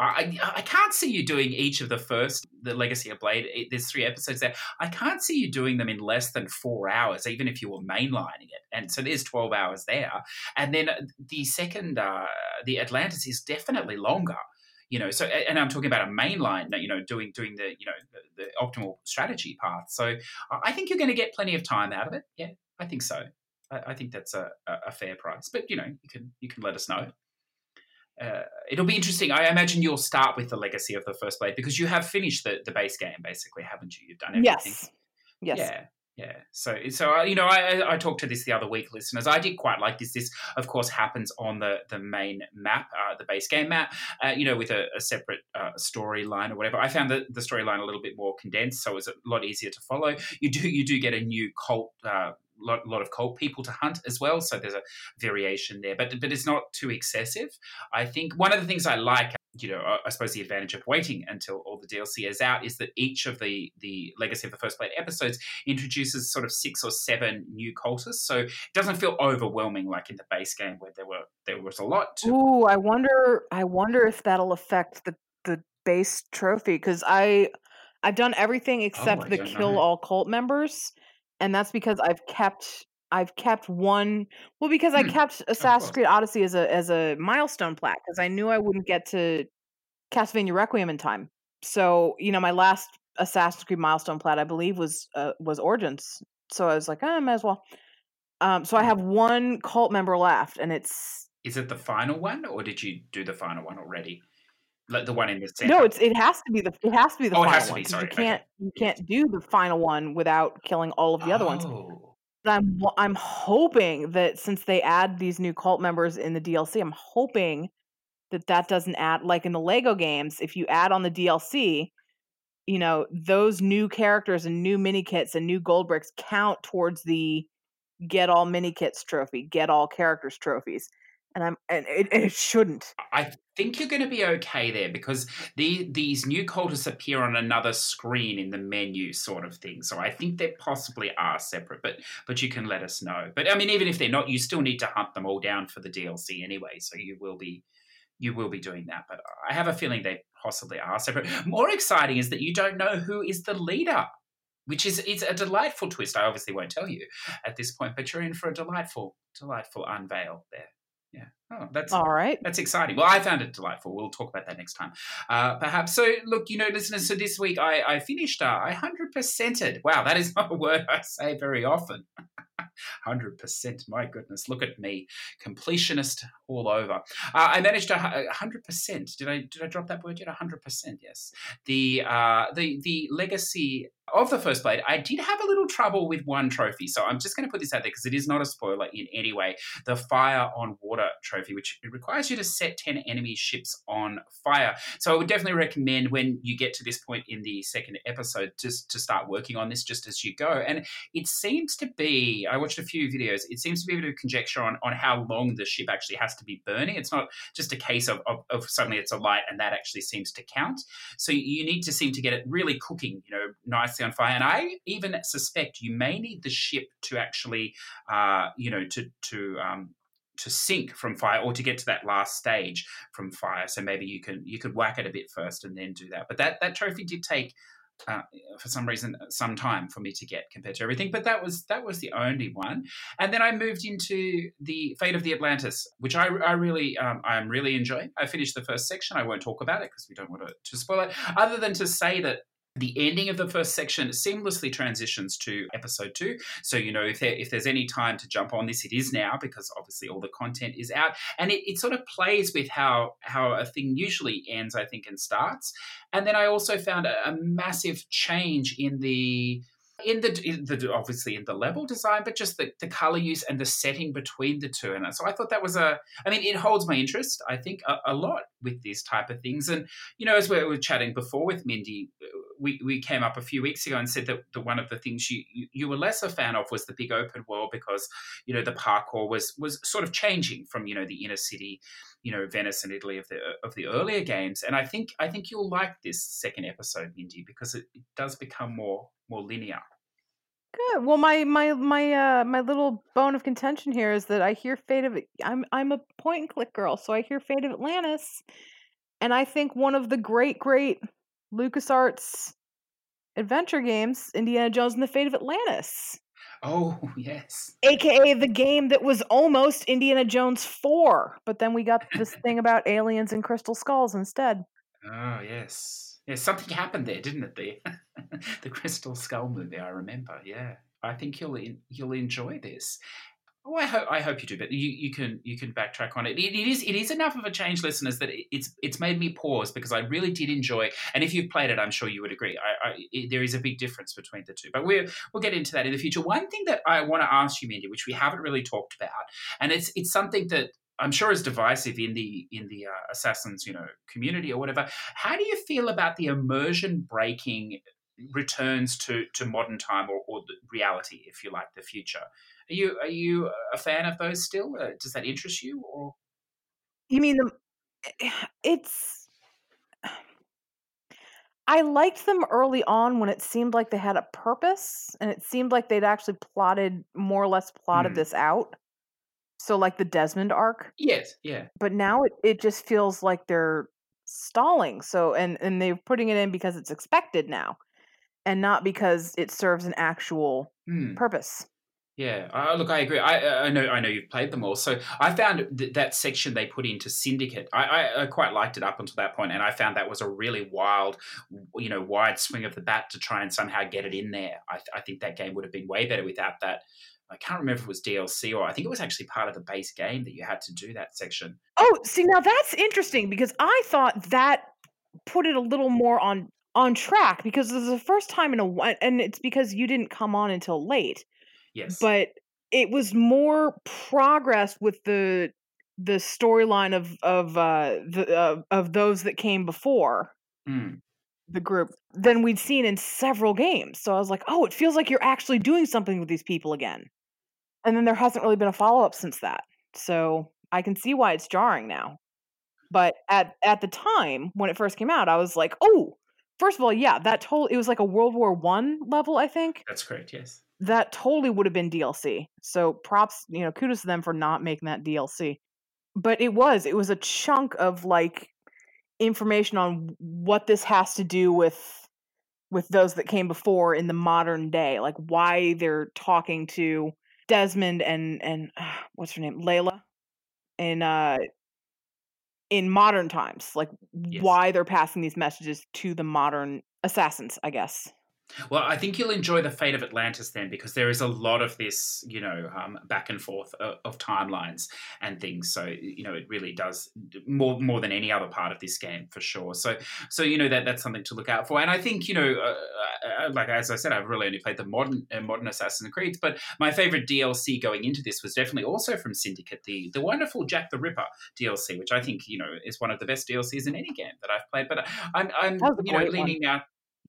I, I can't see you doing each of the first, the Legacy of Blade. it- There's three episodes there. I can't see you doing them in less than four hours, even if you were mainlining it. And so there's 12 hours there. And then uh, the second, uh, the Atlantis is definitely longer. you know so and i'm talking about a mainline you know doing doing the you know the, the optimal strategy path so i think you're going to get plenty of time out of it yeah i think so i, I think that's a, a fair price but you know you can you can let us know uh, it'll be interesting. I imagine you'll start with the legacy of the first blade because you have finished the, the base game, basically, haven't you? You've done everything. Yes. Yes. Yeah. Yeah. So, so you know, I, I talked to this the other week, listeners. I did quite like this. This, of course, happens on the the main map, uh, the base game map. Uh, you know, with a, a separate uh, storyline or whatever. I found the, the storyline a little bit more condensed, so it was a lot easier to follow. You do you do get a new cult. Lot, lot of cult people to hunt as well, so there's a variation there, but but it's not too excessive. I think one of the things I like you know, I suppose the advantage of waiting until all the DLC is out is that each of the the Legacy of the First Blade episodes introduces sort of six or seven new cultists, so it doesn't feel overwhelming like in the base game where there were there was a lot. To... Ooh, I wonder, I wonder if that'll affect the the base trophy because I I've done everything oh, except Oh, the kill know. all cult members, and that's because I've kept I've kept one. Well, because I Hmm, kept Assassin's. Creed Odyssey as a as a milestone plat because I knew I wouldn't get to Castlevania Requiem in time. So you know, my last Assassin's Creed milestone plat, I believe, was uh, was Origins. So I was like, "Ah, I might as well. Um, so I have one cult member left, and it's Is it the final one, or did you do the final one already? Like the one in the center? no, it's it has to be the it has to be the Oh, it final has to one be, you can't you can't do the final one without killing all of the other ones. Oh, But I'm I'm hoping that since they add these new cult members in the DLC, I'm hoping that that doesn't add like in the Lego games. If you add on the DLC, you know those new characters and new mini kits and new gold bricks count towards the get all mini kits trophy, get all characters trophies, and I'm and it, it shouldn't. I think you're going to be okay there because the, these new cultists appear on another screen in the menu, sort of thing. So I think they possibly are separate, but but you can let us know. But I mean, even if they're not, you still need to hunt them all down for the DLC anyway. So you will be you will be doing that. But I have a feeling they possibly are separate. More exciting is that you don't know who is the leader. Which is it's a delightful twist. I obviously won't tell you at this point, but you're in for a delightful, delightful unveil there. Yeah. Oh, that's All right. that's exciting. Well, I found it delightful. We'll talk about that next time, uh, perhaps. So, look, you know, listeners. So this week I, I finished. Uh, I hundred percented. Wow, that is not a word I say very often. Hundred percent. My goodness, look at me, completionist all over. Uh, I managed a hundred percent. Did I did I drop that word yet? hundred percent. Yes. The uh, the the legacy of the first blade. I did have a little trouble with one trophy, so I'm just going to put this out there because it is not a spoiler in any way the Fire on Water trophy, which requires you to set 10 enemy ships on fire. So I would definitely recommend when you get to this point in the second episode just to start working on this just as you go. And it seems to be, I watched a few videos, it seems to be a bit of conjecture on, on how long the ship actually has to be burning. It's not just a case of, of, of suddenly it's a light and that actually seems to count. So you need to seem to get it really cooking, you know, nicely on fire. And I even suspect you may need the ship to actually, uh, you know, to to um, to sink from fire or to get to that last stage from fire. So maybe you can you could whack it a bit first and then do that. But that that trophy did take. Uh, for some reason, some time for me to get compared to everything, but that was that was the only one. And then I moved into the Fate of the Atlantis, which I, I really um, I'm really enjoying. I finished the first section. I won't talk about it because we don't want to, to spoil it. Other than to say that the ending of the first section seamlessly transitions to episode two. So, you know, if, there, if there's any time to jump on this, it is now because obviously all the content is out. And it, it sort of plays with how, how a thing usually ends, I think, and starts. And then I also found a, a massive change in the in the, in the obviously in the level design, but just the, the color use and the setting between the two. And so I thought that was a, I mean, it holds my interest, I think, a, a lot with these type of things. And, you know, as we were chatting before with Mindy, we, we came up a few weeks ago and said that the, one of the things you, you, you were less a fan of was the big open world because, you know, the parkour was, was sort of changing from, you know, the inner city, you know, Venice and Italy of the, of the earlier games. And I think, I think you'll like this second episode, Mindy, because it, it does become more, more linear. Good. Well, my my my uh my little bone of contention here is that I hear Fate of I'm I'm a point and click girl, so I hear Fate of Atlantis, and I think one of the great great LucasArts adventure games, Indiana Jones and the Fate of Atlantis, Oh, yes. aka the game that was almost Indiana Jones 4, but then we got this thing about aliens and crystal skulls instead. Oh yes, yeah. Something happened there, didn't it? The the Crystal Skull movie. I remember. Yeah, I think you'll you'll enjoy this. Oh, I hope I hope you do, but you, you can you can backtrack on it. it. It is it is enough of a change, listeners, that it's it's made me pause because I really did enjoy. And if you've played it, I'm sure you would agree. I, I, it, there is a big difference between the two, but we we'll get into that in the future. One thing that I want to ask you, Mindy, which we haven't really talked about, and it's it's something that I'm sure is divisive in the in the uh, assassins, you know, community or whatever. How do you feel about the immersion breaking returns to to modern time or, or reality, if you like, the future? Are you are you a fan of those still? Uh, does that interest you? Or you mean the? It's. I liked them early on when it seemed like they had a purpose, and it seemed like they'd actually plotted more or less plotted mm. this out. So, like the Desmond arc. Yes. Yeah. But now it, it just feels like they're stalling. So, and and they're putting it in because it's expected now, and not because it serves an actual mm. purpose. Yeah, uh, look, I agree. I, I know, I know you've played them all. So I found th- that section they put into Syndicate. I, I, I, quite liked it up until that point, and I found that was a really wild, you know, wide swing of the bat to try and somehow get it in there. I, I think that game would have been way better without that. I can't remember if it was DLC or I think it was actually part of the base game that you had to do that section. Oh, see, now that's interesting because I thought that put it a little more on on track because this is the first time in a and it's because you didn't come on until late. Yes. But it was more progress with the the storyline of of uh the uh, of those that came before mm. the group than we'd seen in several games. So I was like, "Oh, it feels like you're actually doing something with these people again." And then there hasn't really been a follow-up since that. So I can see why it's jarring now. But at at the time when it first came out, I was like, "Oh, first of all, yeah, that told it was like a World War 1 level, I think." That's correct, yes that totally would have been DLC. So props, you know, kudos to them for not making that DLC. But it was, it was a chunk of like information on what this has to do with with those that came before in the modern day, like why they're talking to Desmond and and uh, what's her name, Layla, in uh in modern times, like yes. why they're passing these messages to the modern assassins, I guess. Well, I think you'll enjoy the fate of Atlantis then, because there is a lot of this, you know, um, back and forth of, of, timelines and things. So, you know, it really does more more than any other part of this game for sure. So, so you know that that's something to look out for. And I think, you know, uh, uh, like as I said, I've really only played the modern uh, modern Assassin's Creed, but my favorite DLC going into this was definitely also from Syndicate, the the wonderful Jack the Ripper DLC, which I think you know is one of the best DLCs in any game that I've played. But I'm, I'm you know leaning now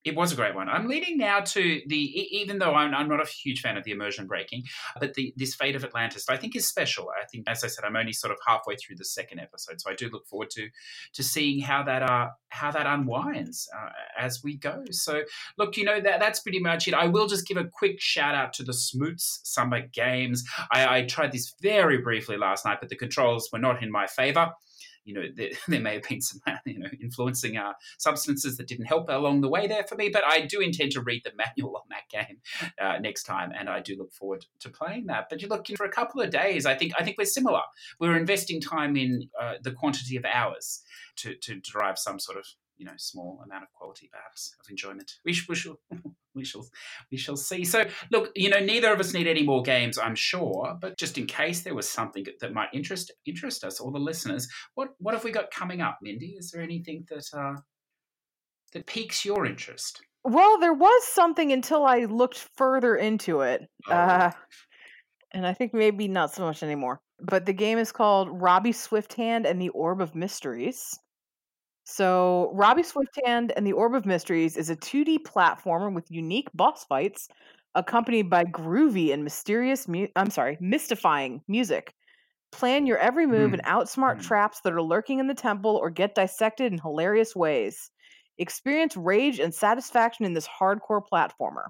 it was a great one. I'm leading now to the, even though I'm, I'm not a huge fan of the immersion breaking, but the this fate of Atlantis I think is special. I think, as I said, I'm only sort of halfway through the second episode, so I do look forward to to seeing how that uh how that unwinds uh, as we go. So look, you know that that's pretty much it. I will just give a quick shout out to the Smoots Summer Games. I, I tried this very briefly last night, but the controls were not in my favor you know, there, there may have been some, you know, influencing uh, substances that didn't help along the way there for me. But I do intend to read the manual on that game uh, next time, and I do look forward to playing that. But you look for a couple of days. I think I think we're similar. We're investing time in uh, the quantity of hours to to derive some sort of you know small amount of quality perhaps of enjoyment we, sh- we shall we shall we shall see. So look you know neither of us need any more games i'm sure but just in case there was something that might interest interest us or the listeners what what have we got coming up? Mindy is there anything that uh that piques your interest? Well there was something until i looked further into it oh. uh and i think maybe not so much anymore but the game is called robbie swifthand and the orb of mysteries so, Robbie Swifthand and the Orb of Mysteries is a 2D platformer with unique boss fights, accompanied by groovy and mysterious mu- I'm sorry, mystifying music. Plan your every move mm. and outsmart mm. traps that are lurking in the temple or get dissected in hilarious ways. Experience rage and satisfaction in this hardcore platformer.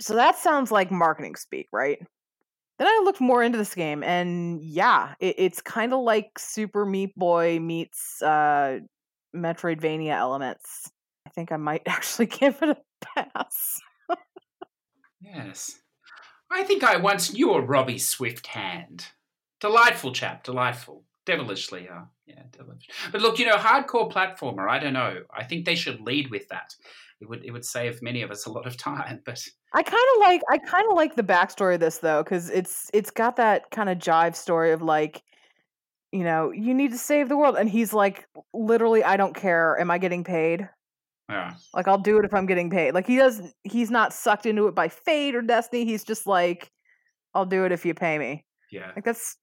So that sounds like marketing speak, right? Then I looked more into this game, and yeah, it, it's kind of like Super Meat Boy meets uh, Metroidvania elements. I think I might actually give it a pass. yes. I think I once knew a Robbie Swift hand. Delightful chap, delightful. Devilishly, uh, Yeah, television. But look, you know, hardcore platformer. I don't know. I think they should lead with that. It would it would save many of us a lot of time. But I kind of like I kind of like the backstory of this though, because it's it's got that kind of jive story of like, you know, you need to save the world, and he's like, literally, I don't care. Am I getting paid? yeah, Like I'll do it if I'm getting paid. Like he does he's not sucked into it by fate or destiny. He's just like I'll do it if you pay me. yeah, Like that's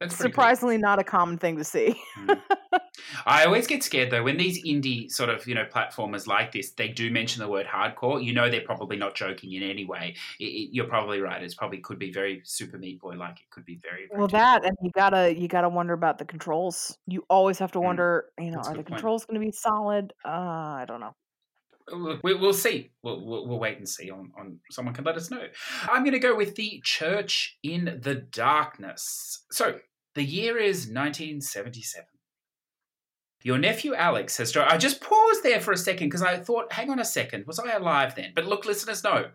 that's pretty cool. surprisingly not a common thing to see. Mm. I always get scared though when these indie sort of you know platformers like this they do mention the word hardcore. You know they're probably not joking in any way. It, it, you're probably right. It's probably could be very Super Meat Boy like. It could be very, very Well, that and you gotta you gotta wonder about the controls. You always have to Mm, wonder, you know, that's are the point. controls going to be solid? Uh, I don't know. We'll see. We'll, we'll, we'll wait and see. On, on someone can let us know. I'm going to go with the Church in the Darkness. So the year is 1977. Your nephew Alex has. I just paused there for a second because I thought, hang on a second, was I alive then? But look, listeners, no,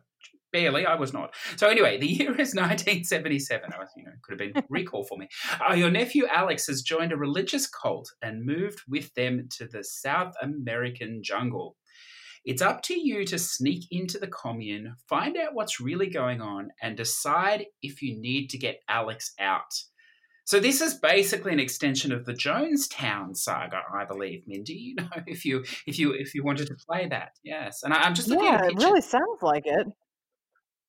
barely. I was not. So anyway, the year is 1977. I you know, could have been recall for me. Uh, your nephew Alex has joined a religious cult and moved with them to the South American jungle. It's up to you to sneak into the commune, find out what's really going on, and decide if you need to get Alex out. So this is basically an extension of the Jonestown saga, I believe, Mindy. You know, if you if you if you wanted to play that, yes. And I, I'm just looking Yeah, it really sounds like it.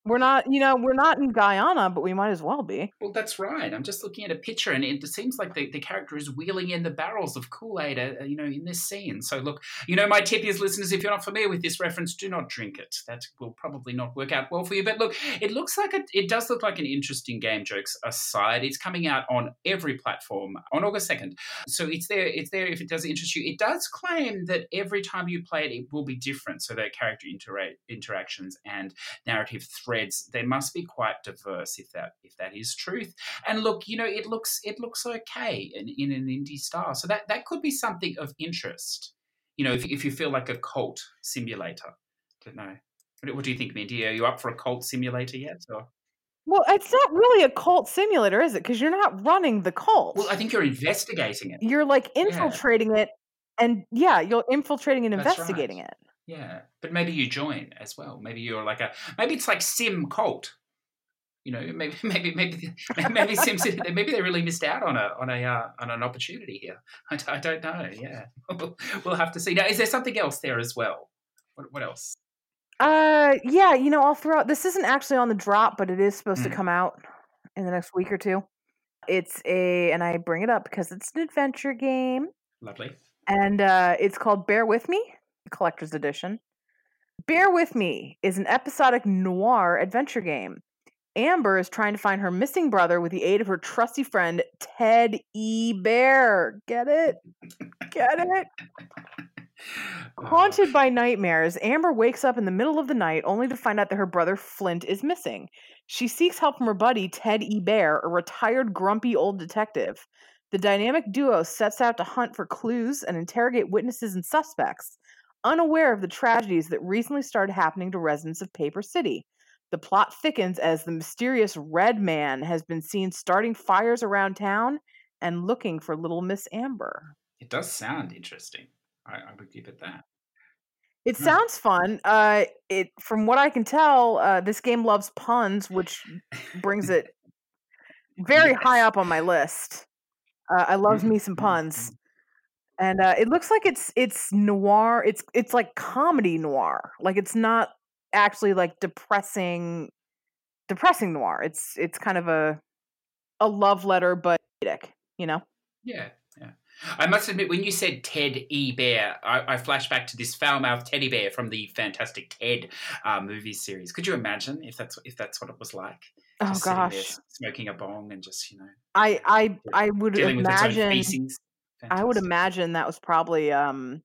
We're not, you know, we're not in Guyana, but we might as well be. Well, that's right. I'm just looking at a picture, and it seems like the, the character is wheeling in the barrels of Kool Aid, uh, you know, in this scene. So, look, you know, my tip is, listeners, if you're not familiar with this reference, do not drink it. That will probably not work out well for you. But look, it looks like a, it does look like an interesting game. Jokes aside, it's coming out on every platform on August second. So it's there. It's there if it does interest you. It does claim that every time you play it, it will be different. So that character intera- interactions and narrative threads they must be quite diverse if that if that is truth and look you know it looks it looks okay in, in an indie style so that that could be something of interest you know if, if you feel like a cult simulator I don't know what, do you think mindy are you up for a cult simulator yet or Well, it's not really a cult simulator, is it? Because you're not running the cult. well i think you're investigating it you're like infiltrating it, and yeah, you're infiltrating and That's right. investigating it. Yeah but maybe you join as well maybe you're like a maybe it's like sim cult you know, maybe maybe maybe maybe Sim City, maybe they really missed out on a on a uh, on an opportunity here. I, I don't know. Yeah, we'll, we'll have to see. Now, is there something else there as well? What, what else? Uh, yeah, you know, I'll throw out. This isn't actually on the drop, but it is supposed Mm. to come out in the next week or two. It's a, and I bring it up because it's an adventure game, Lovely. and uh, it's called Bear With Me, Collector's Edition. Bear With Me is an episodic noir adventure game. Amber is trying to find her missing brother with the aid of her trusty friend Ted E. Bear. Get it? Get it? Haunted by nightmares, Amber wakes up in the middle of the night only to find out that her brother Flint is missing. She seeks help from her buddy Ted E. Bear, a retired grumpy old detective. The dynamic duo sets out to hunt for clues and interrogate witnesses and suspects, unaware of the tragedies that recently started happening to residents of Paper City. The plot thickens as the mysterious Red Man has been seen starting fires around town and looking for little Miss Amber. it does sound interesting. I, I would give it that. It Hmm. sounds fun. Uh, it from what I can tell, uh, this game loves puns, which brings it very high up on my list. Uh, I love me some mhm, puns. And uh, it looks like it's it's noir. It's it's like comedy noir. Like it's not actually like depressing, depressing noir. It's it's kind of a a love letter, but you know. Yeah, yeah. I must admit, when you said Ted E. Bear, I, I flash back to this foul-mouthed teddy bear from the Fantastic Ted uh, movie series. Could you imagine if that's if that's what it was like? Oh Just sitting there gosh, smoking a bong and just you know I I I would dealing with its own imagine. Feces. I would imagine that was probably um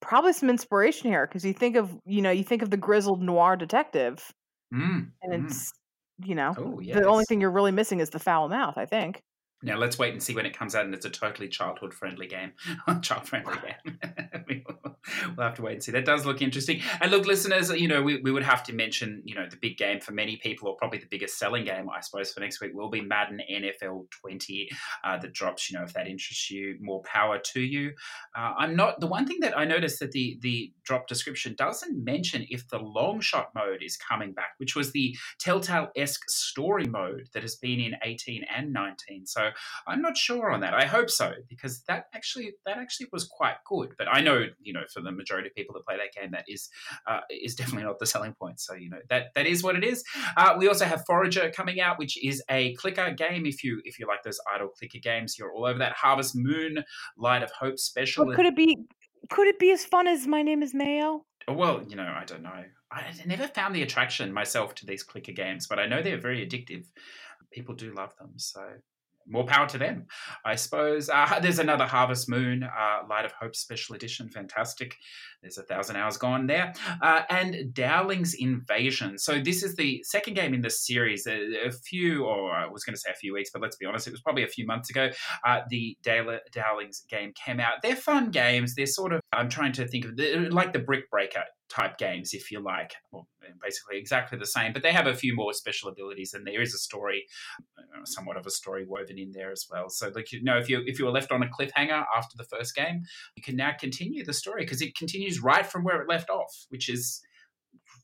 probably some inspiration here because you think of you know you think of the grizzled noir detective Mm, and mm. it's you know Oh the only thing you're really missing is the foul mouth i think Now let's wait and see when it comes out, and it's a totally childhood-friendly game, child-friendly game. We will- have to wait and see. That does look interesting. And look, listeners, you know, we, we would have to mention, you know, the big game for many people, or probably the biggest selling game, I suppose, for next week will be Madden NFL 20 uh, that drops. You know, if that interests you, more power to you. Uh, I'm not the one thing that I noticed that the the drop description doesn't mention if the long shot mode is coming back, which was the Telltale esque story mode that has been in 18 and 19. So I'm not sure on that. I hope so because that actually that actually was quite good. But I know you know for the majority of people that play that game, that is uh, is definitely not the selling point. So you know that that is what it is. Uh, we also have Forager coming out, which is a clicker game. If you if you like those idle clicker games, you're all over that. Harvest Moon, Light of Hope special. Could it be? Could it be as fun as My Name Is Mayo? Well, you know, I don't know. I never found the attraction myself to these clicker games, but I know they're very addictive. People do love them, so more power to them, I suppose. Uh, there's another Harvest Moon, uh, Light of Hope Special Edition, fantastic. There's a thousand hours gone there. Uh, and Doughlings Invasion. So this is the second game in the series. A, a, few, or I was going to say a few weeks, but let's be honest, it was probably a few months ago. Uh, the Doughlings game came out. They're fun games. They're sort of, I'm trying to think of, like the Brick Breaker type games, if you like. Well, basically exactly the same, but they have a few more special abilities, and there is a story, uh, somewhat of a story woven in there as well. So, like you know, if you if you were left on a cliffhanger after the first game, you can now continue the story because it continues right from where it left off, which is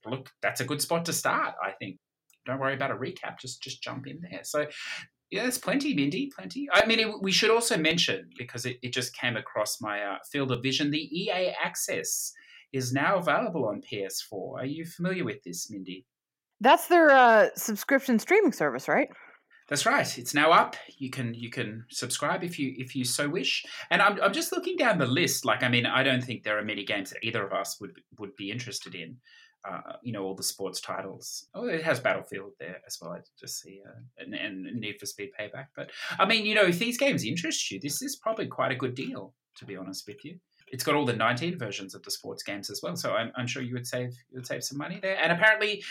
look that's a good spot to start. I think. Don't worry about a recap; just just jump in there. So yeah, there's plenty, Mindy, plenty. I mean, it, we should also mention, because it, it just came across my uh, field of vision, the EA Access is now available on PS4. Are you familiar with this, Mindy? That's their uh, subscription streaming service, right? That's right. It's now up. You can you can subscribe if you if you so wish. And I'm I'm just looking down the list. Like I mean, I don't think there are many games that either of us would would be interested in. Uh, you know, all the sports titles. Oh, it has Battlefield there as well. I just see uh, and, and Need for Speed Payback. But I mean, you know, if these games interest you, this is probably quite a good deal. To be honest with you it's got all the 19 versions of the sports games as well. So I'm, I'm sure you would save you would save some money there. And apparently,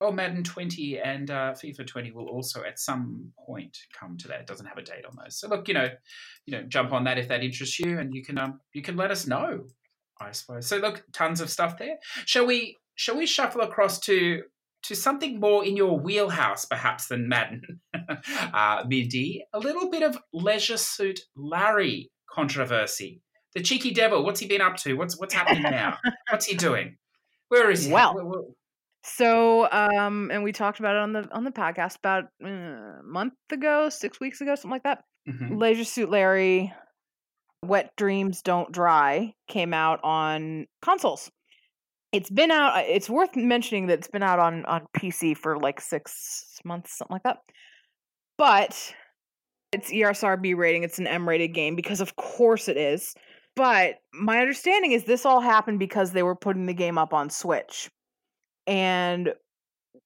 oh, Madden 20 and uh, FIFA 20 will also at some point come to that. It doesn't have a date on those. So look, you know, you know, jump on that if that interests you, and you can um, you can let us know. I suppose. So look, tons of stuff there. Shall we? Shall we shuffle across to to something more in your wheelhouse, perhaps, than Madden, uh, Mindy? A little bit of Leisure Suit Larry controversy the cheeky devil. What's he been up to? What's what's happening now? what's he doing? Where is he? Well, where, where? so um, and we talked about it on the on the podcast about uh, a month ago, six weeks ago, something like that. Mm-hmm. Leisure Suit Larry, Wet Dreams Don't Dry came out on consoles. It's been out. Uh, it's worth mentioning that it's been out on on PC for like six months, something like that. But it's ESRB rating. It's an M rated game because, of course, it is. But my understanding is this all happened because they were putting the game up on Switch. And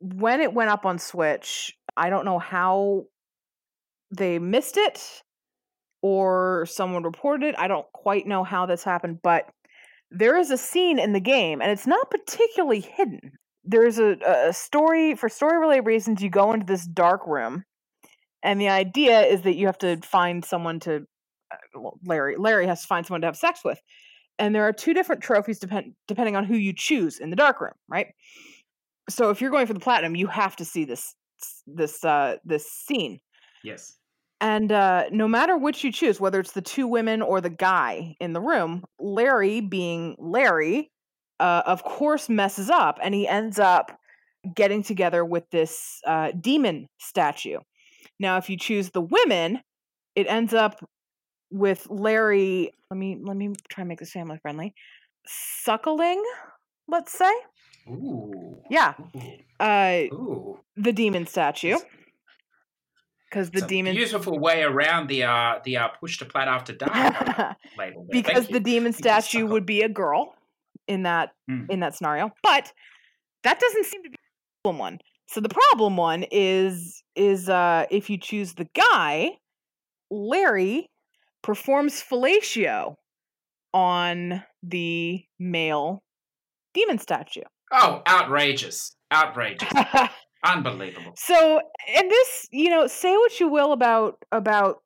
when it went up on Switch, I don't know how they missed it or someone reported it. I don't quite know how this happened, but there is a scene in the game, and it's not particularly hidden. There's a, a story, for story related reasons, you go into this dark room, and the idea is that you have to find someone to well, Larry Larry has to find someone to have sex with. And there are two different trophies depend, depending on who you choose in the dark room, right? So if you're going for the platinum, you have to see this this uh this scene. Yes. And uh no matter which you choose, whether it's the two women or the guy in the room, Larry being Larry, uh of course messes up and he ends up getting together with this uh demon statue. Now if you choose the women, it ends up with Larry. Let me let me try and make this family friendly. Suckling, let's say. Ooh. Yeah. Uh, Ooh. The demon statue. Because the demon beautiful way around the uh the uh push to plat after dark label. There. Because the demon statue would be a girl in that mm. in that scenario, but that doesn't seem to be the problem one. So the problem one is is uh if you choose the guy, Larry performs fellatio on the male demon statue. Oh, outrageous. Outrageous. Unbelievable. So, and this, you know, say what you will about about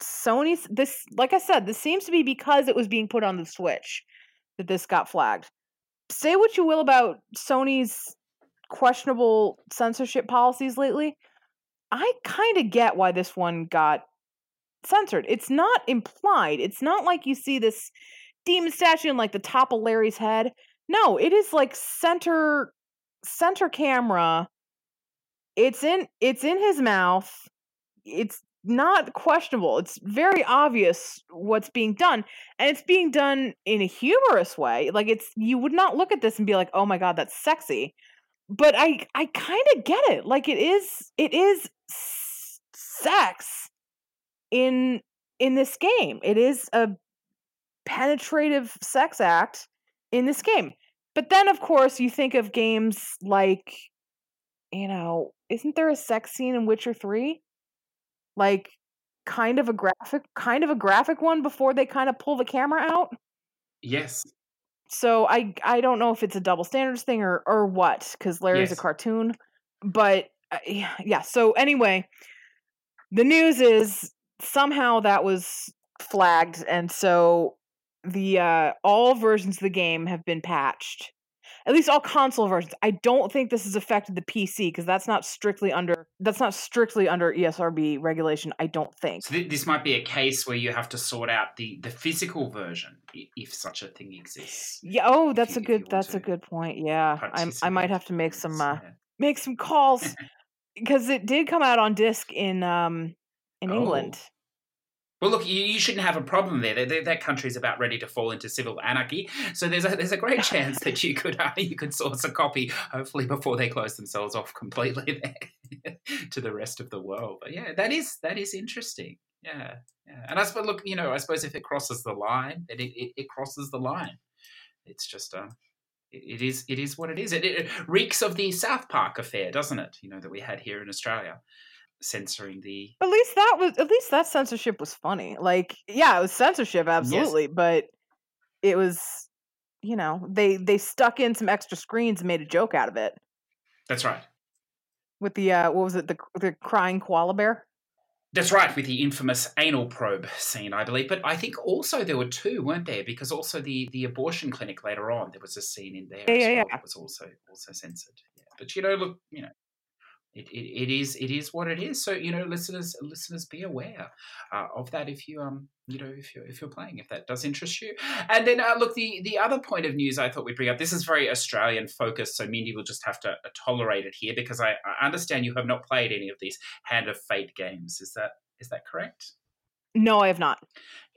Sony's this like I said, this seems to be because it was being put on the Switch. that this got flagged. Say what you will about Sony's questionable censorship policies lately. I kind of get why this one got censored. It's not implied. It's not like you see this demon statue in like the top of Larry's head. No, it is like center center camera. It's in it's in his mouth. It's not questionable. It's very obvious what's being done. And it's being done in a humorous way. Like it's you would not look at this and be like, "Oh my god, that's sexy." But I I kind of get it. Like it is it is sex in in this game. It is a penetrative sex act in this game. But then of course you think of games like you know, isn't there a sex scene in Witcher 3? Like kind of a graphic kind of a graphic one before they kind of pull the camera out? Yes. So I I don't know if it's a double standards thing or or what cuz Larry's Yes. a cartoon. But uh, yeah, yeah, so anyway, the news is somehow that was flagged and so the uh all versions of the game have been patched at least all console versions i don't think this has affected the pc because that's not strictly under that's not strictly under esrb regulation i don't think So th- this might be a case where you have to sort out the the physical version, if such a thing exists. yeah oh that's you- a good that's a good point yeah I'm, i might have to make some uh yeah. make some calls because it did come out on disc in um in Oh. england Well, look, you, you shouldn't have a problem there. That, that country's about ready to fall into civil anarchy, so there's a there's a great chance that you could uh, you could source a copy, hopefully before they close themselves off completely there to the rest of the world. But yeah, that is that is interesting. Yeah, yeah. And I suppose, look, you know, I suppose if it crosses the line, it it, it crosses the line. It's just um. It it is. It is what it is. It, it reeks of the South Park affair, doesn't it? You know that we had here in Australia, censoring the At least that was at least that censorship was funny. Like, yeah, it was censorship, absolutely, but it was you know, they they stuck in some extra screens and made a joke out of it That's right. with the uh what was it, the the crying koala bear? That's right, with the infamous anal probe scene, I believe. But I think also there were two, weren't there? Because also the the abortion clinic later on, there was a scene in there Yeah, as yeah, well yeah. that was also also censored. Yeah. But you know, look, you know, it, it, it is it is what it is. So you know, listeners listeners be aware uh, of that if you um you know if you're if you're playing if that does interest you. And then uh, look, the the other point of news I thought we'd bring up. This is very Australian focused, so Mindy will just have to uh, tolerate it here because I, I understand you have not played any of these Hand of Fate games. Is that is that correct? No, I have not.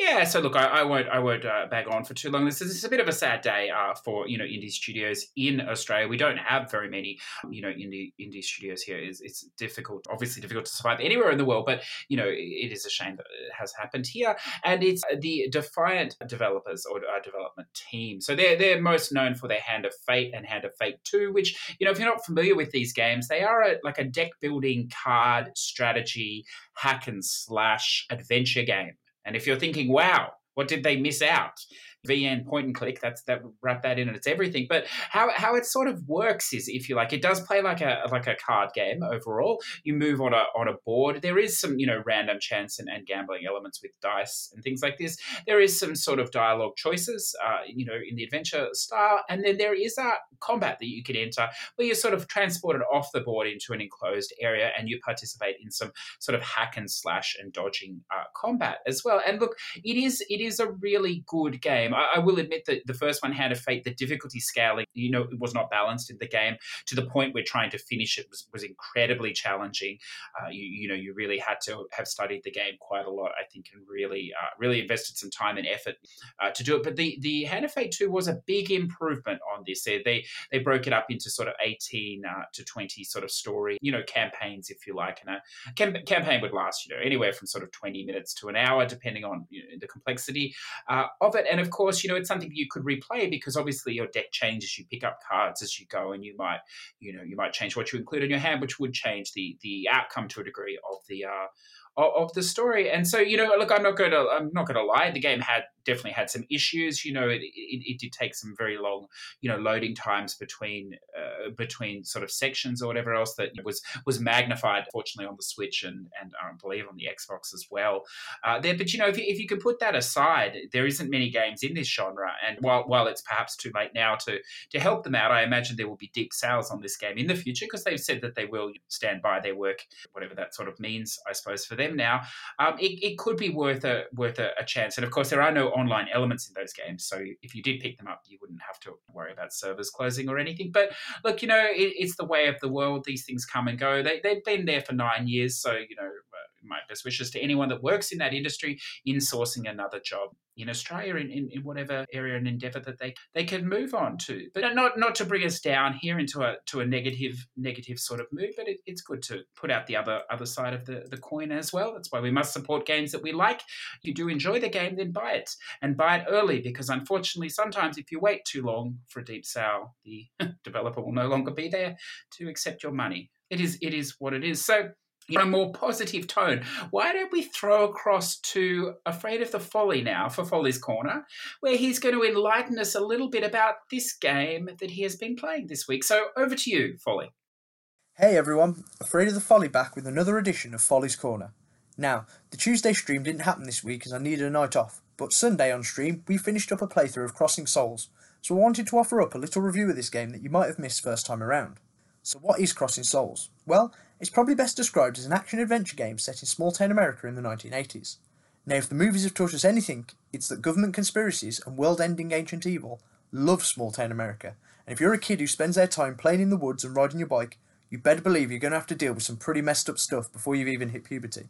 Yeah, so look, I, I won't, I won't uh, bag on for too long. This is, this is a bit of a sad day uh, for you know indie studios in Australia. We don't have very many, you know, indie indie studios here. It's, it's difficult, obviously difficult to survive anywhere in the world, but you know, it, is a shame that it has happened here. And it's the Defiant developers or uh, development team. So they're they're most known for their Hand of Fate and Hand of Fate Two, which you know, if you're not familiar with these games, they are a, like a deck building card strategy hack and slash adventure game. And if you're thinking, wow, what did they miss out? VN point and click, that's that wrap that in and it's everything. But how how it sort of works is if you like, it does play like a like a card game overall. You move on a on a board. There is some, you know, random chance and, and gambling elements with dice and things like this. There is some sort of dialogue choices, uh, you know, in the adventure style, and then there is a combat that you can enter where you're sort of transported off the board into an enclosed area and you participate in some sort of hack and slash and dodging uh, combat as well. And look, it is it is a really good game. I, I will admit that the first one, Hand of Fate, the difficulty scaling, you know, it was not balanced in the game to the point where trying to finish it was, was incredibly challenging. Uh, you, you know, you really had to have studied the game quite a lot, I think, and really uh, really invested some time and effort uh, to do it. But the the Hand of Fate two was a big improvement on this. They they, broke it up into sort of eighteen uh, to twenty sort of story, you know, campaigns if you like, and a cam- campaign would last, you know, anywhere from sort of twenty minutes to an hour, depending on you know, the complexity uh, of it. And of course, you know, it's something you could replay because obviously your deck changes. You pick up cards as you go, and you might, you know, you might change what you include in your hand, which would change the the outcome to a degree of the uh, of the story. And so, you know, look, I'm not going to I'm not going to lie. The game had definitely had some issues. You know, it, it, it did take some very long, you know, loading times between uh, between sort of sections or whatever else that was was magnified, fortunately, on the Switch and and I believe on the Xbox as well. Uh, there, but you know, if you, if you can put that aside, there isn't many games in this genre, and while while it's perhaps too late now to to help them out, I imagine there will be deep sales on this game in the future because they've said that they will stand by their work, whatever that sort of means, I suppose, for them now. Um, it, it could be worth a worth a, a chance, and of course, there are no online elements in those games, so if you did pick them up, you wouldn't have to worry about servers closing or anything. But look, you know, it, it's the way of the world. These things come and go. They they've been there for nine years, so you know uh, my best wishes to anyone that works in that industry in sourcing another job in Australia in, in, in, whatever area and endeavour that they they can move on to. But not not to bring us down here into a to a negative negative sort of mood, but it, it's good to put out the other other side of the, the coin as well. That's why we must support games that we like. If you do enjoy the game, then buy it and buy it early because unfortunately sometimes if you wait too long for a deep sale, the developer will no longer be there to accept your money. It is it is what it is. So in a more positive tone, why don't we throw across to Afraid of the Folly now for Folly's Corner, where he's going to enlighten us a little bit about this game that he has been playing this week. So over to you, Folly. Hey everyone, Afraid of the Folly back with another edition of Folly's Corner. Now, the Tuesday stream didn't happen this week as I needed a night off, but Sunday on stream we finished up a playthrough of Crossing Souls, so I wanted to offer up a little review of this game that you might have missed first time around. So what is Crossing Souls? Well, it's probably best described as an action-adventure game set in small-town America in the 1980s. Now, if the movies have taught us anything, it's that government conspiracies and world-ending ancient evil love small-town America, and if you're a kid who spends their time playing in the woods and riding your bike, you better believe you're going to have to deal with some pretty messed up stuff before you've even hit puberty.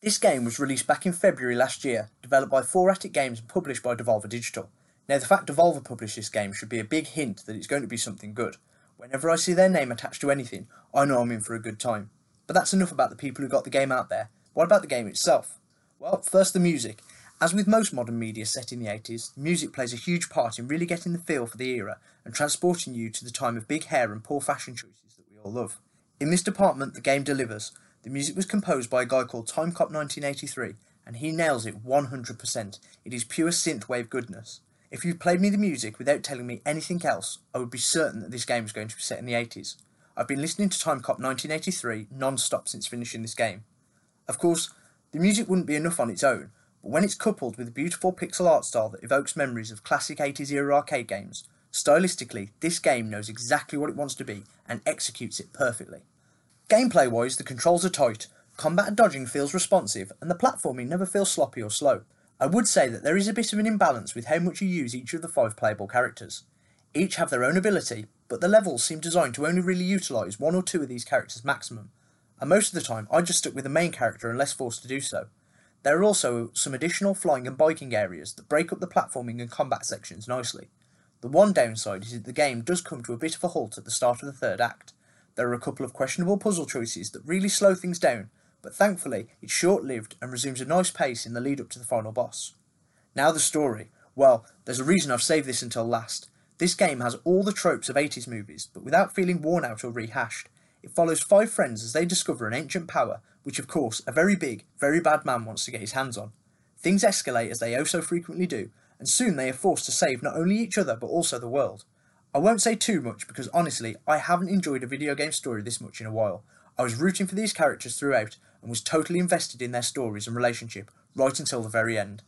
This game was released back in February last year, developed by Fourattic Games and published by Devolver Digital. Now, the fact Devolver published this game should be a big hint that it's going to be something good, Whenever I see their name attached to anything, I know I'm in for a good time. But that's enough about the people who got the game out there. What about the game itself? Well, first the music. As with most modern media set in the 80s, music plays a huge part in really getting the feel for the era and transporting you to the time of big hair and poor fashion choices that we all love. In this department, the game delivers. The music was composed by a guy called Timecop 1983, and he nails it 100%. It is pure synthwave goodness. If you played me the music without telling me anything else, I would be certain that this game was going to be set in the 80s. I've been listening to Timecop 1983 non-stop since finishing this game. Of course, the music wouldn't be enough on its own, but when it's coupled with a beautiful pixel art style that evokes memories of classic 80s era arcade games, stylistically, this game knows exactly what it wants to be and executes it perfectly. Gameplay wise, the controls are tight, combat and dodging feels responsive, and the platforming never feels sloppy or slow. I would say that there is a bit of an imbalance with how much you use each of the five playable characters. Each have their own ability, but the levels seem designed to only really utilise one or two of these characters maximum, and most of the time I just stuck with the main character unless forced to do so. There are also some additional flying and biking areas that break up the platforming and combat sections nicely. The one downside is that the game does come to a bit of a halt at the start of the third act. There are a couple of questionable puzzle choices that really slow things down but thankfully it's short lived and resumes a nice pace in the lead up to the final boss. Now the story. Well, there's a reason I've saved this until last. This game has all the tropes of 80s movies, but without feeling worn out or rehashed. It follows five friends as they discover an ancient power, which of course a very big, very bad man wants to get his hands on. Things escalate as they oh so frequently do, and soon they are forced to save not only each other but also the world. I won't say too much because honestly, I haven't enjoyed a video game story this much in a while. I was rooting for these characters throughout, and was totally invested in their stories and relationship right until the very end.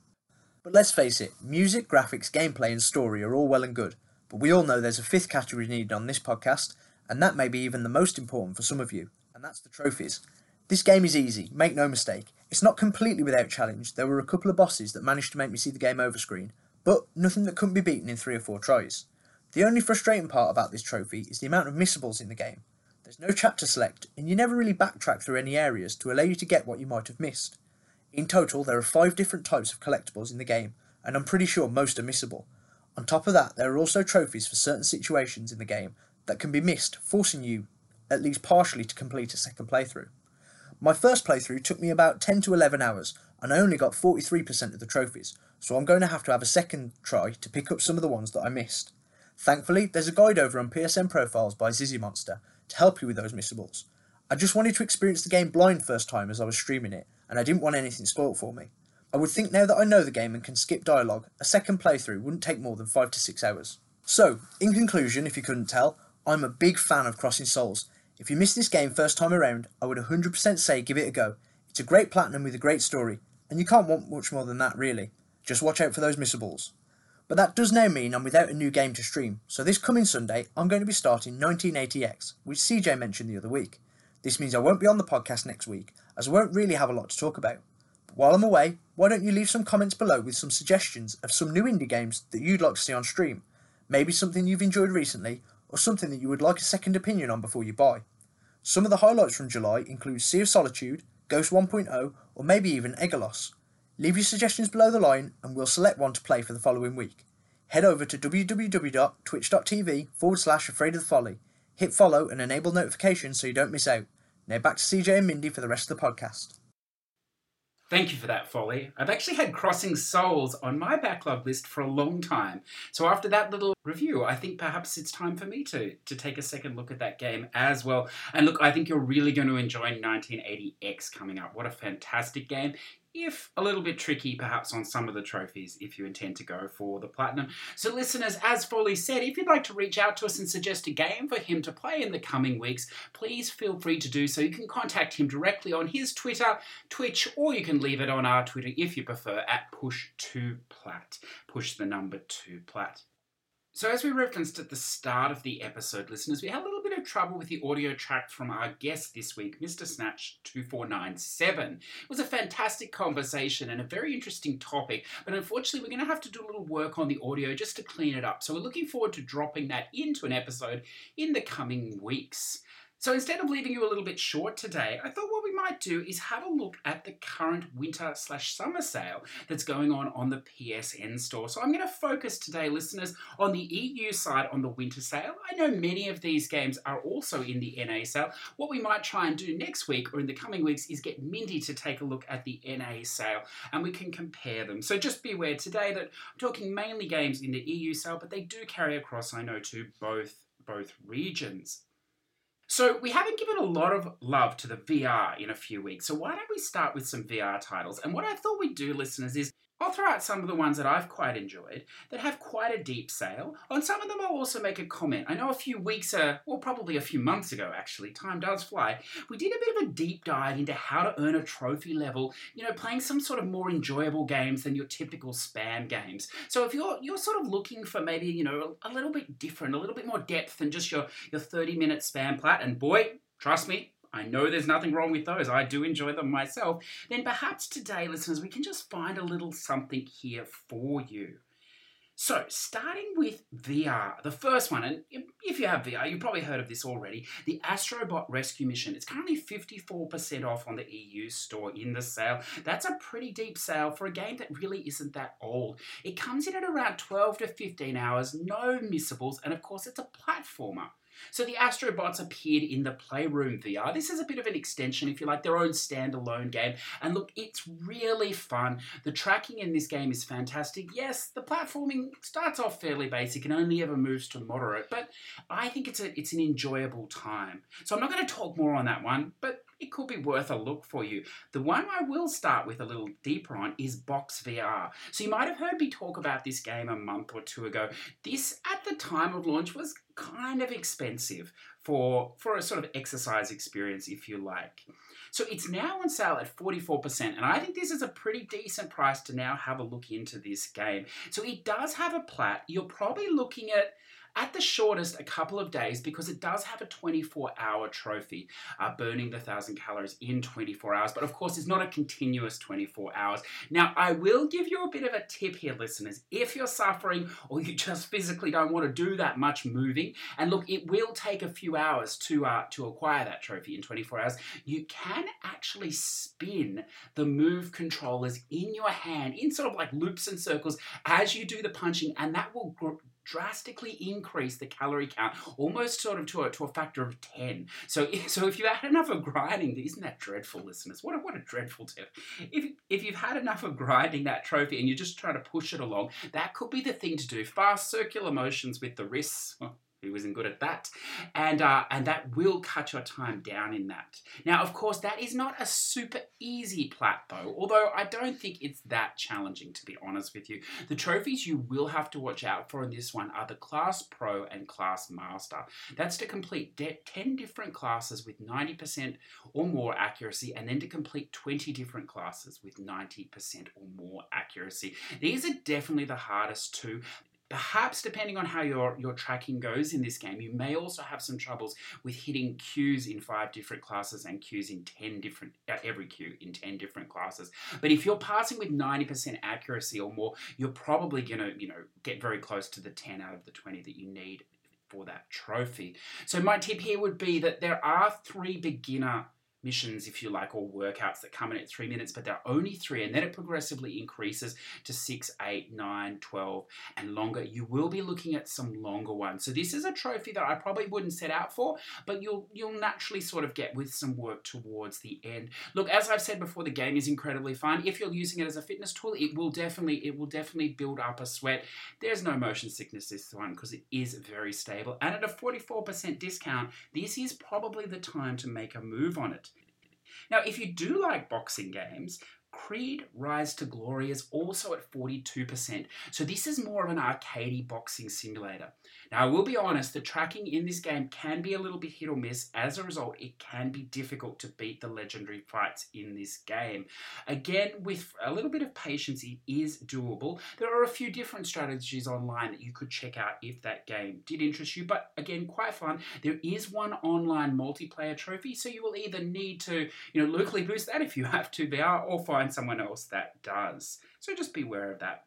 But let's face it, music, graphics, gameplay, and story are all well and good, but we all know there's a fifth category needed on this podcast, and that may be even the most important for some of you, and that's the trophies. This game is easy, make no mistake. It's not completely without challenge, there were a couple of bosses that managed to make me see the game over screen, but nothing that couldn't be beaten in three or four tries. The only frustrating part about this trophy is the amount of missables in the game. There's no chapter select, and you never really backtrack through any areas to allow you to get what you might have missed. In total, there are five different types of collectibles in the game, and I'm pretty sure most are missable. On top of that, there are also trophies for certain situations in the game that can be missed, forcing you, at least partially, to complete a second playthrough. My first playthrough took me about 10 to 11 hours, and I only got 43% of the trophies, so I'm going to have to have a second try to pick up some of the ones that I missed. Thankfully, there's a guide over on PSN Profiles by Zizzy Monster, to help you with those missables. I just wanted to experience the game blind first time as I was streaming it, and I didn't want anything spoilt for me. I would think now that I know the game and can skip dialogue, a second playthrough wouldn't take more than 5 to 6 hours. So, in conclusion, if you couldn't tell, I'm a big fan of Crossing Souls. If you missed this game first time around, I would 100% say give it a go. It's a great platinum with a great story, and you can't want much more than that really. Just watch out for those missables. But that does now mean I'm without a new game to stream, so this coming Sunday I'm going to be starting 198X, which CJ mentioned the other week. This means I won't be on the podcast next week, as I won't really have a lot to talk about. While I'm away, why don't you leave some comments below with some suggestions of some new indie games that you'd like to see on stream? Maybe something you've enjoyed recently, or something that you would like a second opinion on before you buy. Some of the highlights from July include Sea of Solitude, Ghost 1.0, or maybe even Egalos. Leave your suggestions below the line and we'll select one to play for the following week. Head over to www.twitch.tv forward slash afraid of the folly. Hit follow and enable notifications so you don't miss out. Now back to CJ and Mindy for the rest of the podcast. Thank you for that, Folly. I've actually had Crossing Souls on my backlog list for a long time. So after that little review, I think perhaps it's time for me to to take a second look at that game as well. And look, I think you're really going to enjoy 198X coming up. What a fantastic game if a little bit tricky perhaps on some of the trophies if you intend to go for the platinum. So, listeners, as Folly said, if you'd like to reach out to us and suggest a game for him to play in the coming weeks, please feel free to do so. You can contact him directly on his Twitter, Twitch, or you can leave it on our Twitter if you prefer at push2plat. Push the number 2 plat. So, as we referenced at the start of the episode, listeners, we had a trouble with the audio track from our guest this week, Mr. Snatch 2497. It was a fantastic conversation and a very interesting topic, but unfortunately, we're going to have to do a little work on the audio just to clean it up. So, we're looking forward to dropping that into an episode in the coming weeks. So instead of leaving you a little bit short today, I thought what might do is have a look at the current winter slash summer sale that's going on on the PSN store. So I'm going to focus today, listeners, on the EU side on the winter sale. I know many of these games are also in the NA sale. What we might try and do next week or in the coming weeks is get Mindy to take a look at the NA sale and we can compare them. So just be aware today that I'm talking mainly games in the EU sale, but they do carry across, I know, to both both regions. So, we haven't given a lot of love to the VR in a few weeks, so why don't we start with some VR titles? And what I thought we'd do, listeners, is I'll throw out some of the ones that I've quite enjoyed that have quite a deep sale. On some of them, I'll also make a comment. I know a few weeks, uh, well, probably a few months ago, actually, time does fly, we did a bit of a deep dive into how to earn a trophy level, you know, playing some sort of more enjoyable games than your typical spam games. So if you're you're sort of looking for maybe, you know, a, a little bit different, a little bit more depth than just your, your 30 minute spam plat, and boy, trust me, I know there's nothing wrong with those. I do enjoy them myself. Then perhaps today, listeners, we can just find a little something here for you. So, starting with VR, the first one, and if you have VR, you've probably heard of this already the Astrobot Rescue Mission. It's currently 54% off on the EU store in the sale. That's a pretty deep sale for a game that really isn't that old. It comes in at around 12 to 15 hours, no missables, and of course, it's a platformer. So the Astrobots appeared in the Playroom VR. This is a bit of an extension, if you like, their own standalone game. And look, it's really fun. The tracking in this game is fantastic. Yes, the platforming starts off fairly basic and only ever moves to moderate, but I think it's a it's an enjoyable time. So I'm not going to talk more on that one, but it could be worth a look for you. The one I will start with a little deeper on is Box VR. So you might have heard me talk about this game a month or two ago. This, at the time of launch, was kind of expensive for, for a sort of exercise experience, if you like. So it's now on sale at 44%, and I think this is a pretty decent price to now have a look into this game. So it does have a plat. You're probably looking at at the shortest a couple of days because it does have a 24 hour trophy, uh, burning the 1,000 calories in 24 hours. But of course, it's not a continuous 24 hours. Now, I will give you a bit of a tip here, listeners. If you're suffering or you just physically don't want to do that much moving, and look, it will take a few hours to, uh, to acquire that trophy in 24 hours, you can actually spin the move controllers in your hand in sort of like loops and circles as you do the punching, and that will drastically increase the calorie count, almost sort of to a, to a factor of 10. So, so if you had enough of grinding, isn't that dreadful, listeners? What a, what a dreadful tip. If, if you've had enough of grinding that trophy and you're just trying to push it along, that could be the thing to do. Fast circular motions with the wrists. Who wasn't good at that, and uh, and that will cut your time down in that. Now, of course, that is not a super easy plat though. Although I don't think it's that challenging to be honest with you. The trophies you will have to watch out for in this one are the Class Pro and Class Master. That's to complete de- ten different classes with ninety percent or more accuracy, and then to complete twenty different classes with ninety percent or more accuracy. These are definitely the hardest two. Perhaps depending on how your, your tracking goes in this game, you may also have some troubles with hitting cues in five different classes and cues in 10 different, uh, every cue in 10 different classes. But if you're passing with 90% accuracy or more, you're probably going to, you know, get very close to the 10 out of the 20 that you need for that trophy. So my tip here would be that there are three beginner missions, if you like, or workouts that come in at three minutes, but there are only three, and then it progressively increases to six, eight, nine, 12, and longer. You will be looking at some longer ones. So this is a trophy that I probably wouldn't set out for, but you'll you'll naturally sort of get with some work towards the end. Look, as I've said before, the game is incredibly fun. If you're using it as a fitness tool, it will definitely it will definitely build up a sweat. There's no motion sickness this one because it is very stable. And at a 44% discount, this is probably the time to make a move on it. Now, if you do like boxing games, Creed Rise to Glory is also at 42%. So this is more of an arcadey boxing simulator. Now, I will be honest, the tracking in this game can be a little bit hit or miss. As a result, it can be difficult to beat the legendary fights in this game. Again, with a little bit of patience, it is doable. There are a few different strategies online that you could check out if that game did interest you, but again, quite fun. There is one online multiplayer trophy, so you will either need to, you know, locally boost that if you have to VR or find someone else that does. So just beware of that.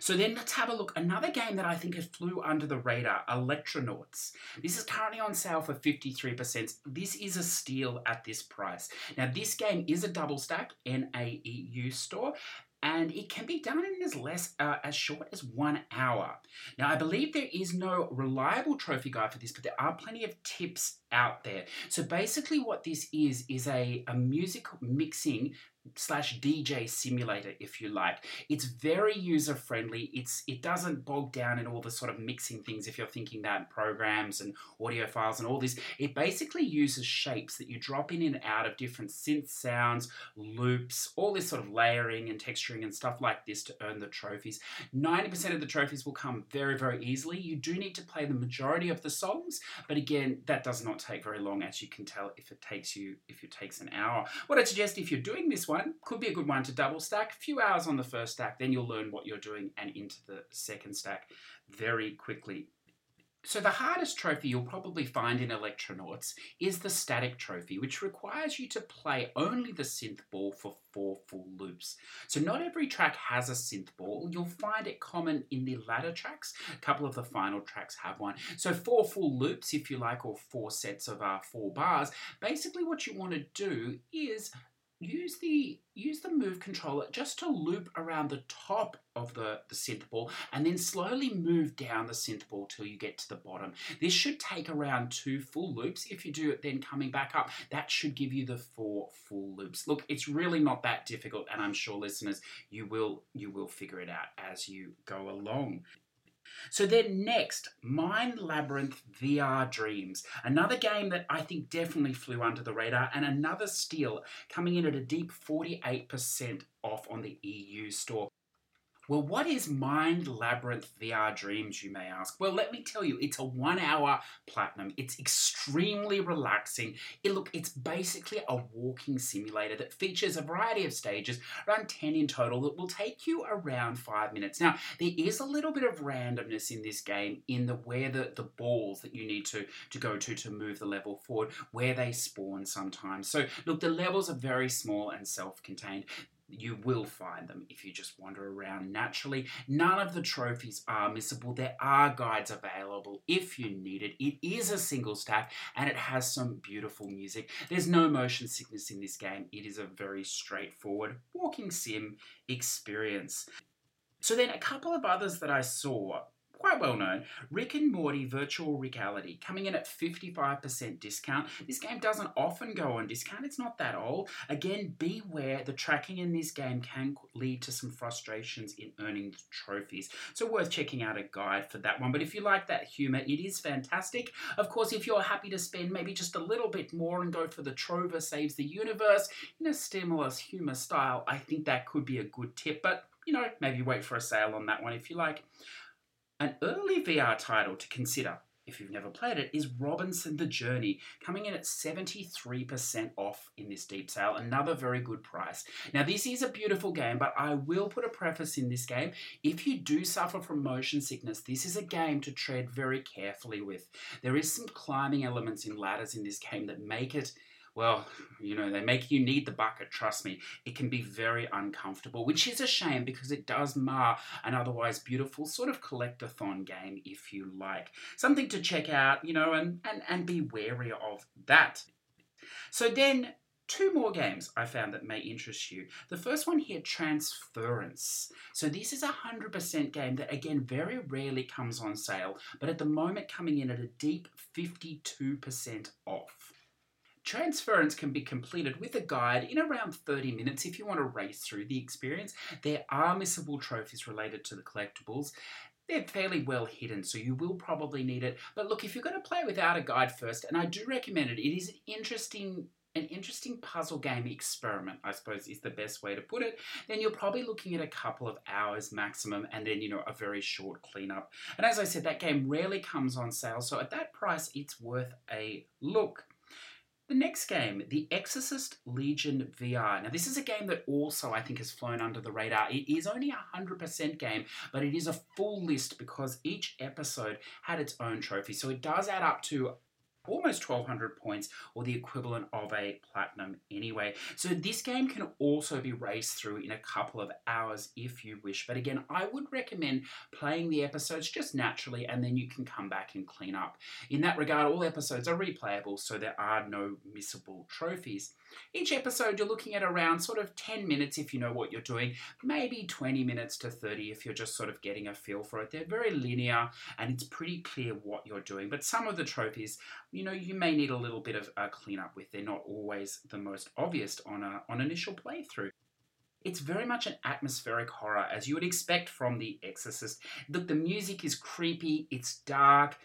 So then let's have a look. Another game that I think has flew under the radar, Electronauts. This is currently on sale for 53%. This is a steal at this price. Now this game is a double stack NAEU store and it can be done in as less uh, as short as one hour. Now, I believe there is no reliable trophy guide for this, but there are plenty of tips out there. So basically, what this is is a, a music mixing slash DJ simulator, if you like. It's very user friendly. It's it doesn't bog down in all the sort of mixing things if you're thinking that programs and audio files and all this. It basically uses shapes that you drop in and out of different synth sounds, loops, all this sort of layering and texturing and stuff like this to earn the trophies. 90% of the trophies will come very, very easily. You do need to play the majority of the songs, but again, that does not take very long, as you can tell if it takes you if it takes an hour. What I suggest if you're doing this one could be a good one to double stack. A few hours on the first stack, then you'll learn what you're doing and into the second stack very quickly. So, the hardest trophy you'll probably find in Electronauts is the static trophy, which requires you to play only the synth ball for four full loops. So, not every track has a synth ball. You'll find it common in the latter tracks. A couple of the final tracks have one. So, four full loops, if you like, or four sets of uh, four bars. Basically, what you want to do is use the use the move controller just to loop around the top of the, the synth ball and then slowly move down the synth ball till you get to the bottom. This should take around two full loops. If you do it then coming back up, that should give you the four full loops. Look, it's really not that difficult and I'm sure listeners you will you will figure it out as you go along. So then next, Mind Labyrinth VR Dreams, another game that I think definitely flew under the radar, and another steal coming in at a deep 48% off on the EU store. Well, what is Mind Labyrinth VR Dreams, you may ask? Well, let me tell you, it's a one hour platinum. It's extremely relaxing. It, look, it's basically a walking simulator that features a variety of stages, around 10 in total, that will take you around five minutes. Now, there is a little bit of randomness in this game in the where the, the balls that you need to, to go to to move the level forward, where they spawn sometimes. So, look, the levels are very small and self contained you will find them if you just wander around naturally. None of the trophies are missable. There are guides available if you need it. It is a single stack and it has some beautiful music. There's no motion sickness in this game. It is a very straightforward walking sim experience. So then a couple of others that I saw quite well known. Rick and Morty Virtual Reality coming in at 55% discount. This game doesn't often go on discount, it's not that old. Again, beware the tracking in this game can lead to some frustrations in earning trophies. So, worth checking out a guide for that one. But if you like that humor, it is fantastic. Of course, if you're happy to spend maybe just a little bit more and go for the Trover Saves the Universe in a stimulus humor style, I think that could be a good tip. But you know, maybe wait for a sale on that one if you like. An early VR title to consider if you've never played it, is Robinson the Journey, coming in at 73% off in this deep sale. Another very good price. Now, this is a beautiful game, but I will put a preface in this game. If you do suffer from motion sickness, this is a game to tread very carefully with. There is some climbing elements in ladders in this game that make it well, you know, they make you need the bucket, trust me. It can be very uncomfortable, which is a shame because it does mar an otherwise beautiful sort of collectathon game, if you like. Something to check out, you know, and, and, and be wary of that. So then two more games I found that may interest you. The first one here, Transference. So this is a 100% game that again very rarely comes on sale, but at the moment coming in at a deep 52% off. Transference can be completed with a guide in around 30 minutes if you want to race through the experience. There are missable trophies related to the collectibles. They're fairly well hidden, so you will probably need it. But look, if you're going to play without a guide first, and I do recommend it, it is an interesting an interesting puzzle game experiment, I suppose is the best way to put it, then you're probably looking at a couple of hours maximum and then, you know, a very short cleanup. And as I said, that game rarely comes on sale, so at that price, it's worth a look. The next game, The Exorcist Legion VR. Now, this is a game that also I think has flown under the radar. It is only a 100% game, but it is a full list because each episode had its own trophy. So it does add up to almost 1200 points or the equivalent of a platinum anyway. So this game can also be raced through in a couple of hours if you wish. But again, I would recommend playing the episodes just naturally and then you can come back and clean up. In that regard, all episodes are replayable, so there are no missable trophies. Each episode, you're looking at around sort of 10 minutes if you know what you're doing, maybe 20 minutes to 30 if you're just sort of getting a feel for it. They're very linear and it's pretty clear what you're doing. But some of the trophies, you know, you may need a little bit of a cleanup with. They're not always the most obvious on, a, on initial playthrough. It's very much an atmospheric horror, as you would expect from The Exorcist. Look, the music is creepy, it's dark,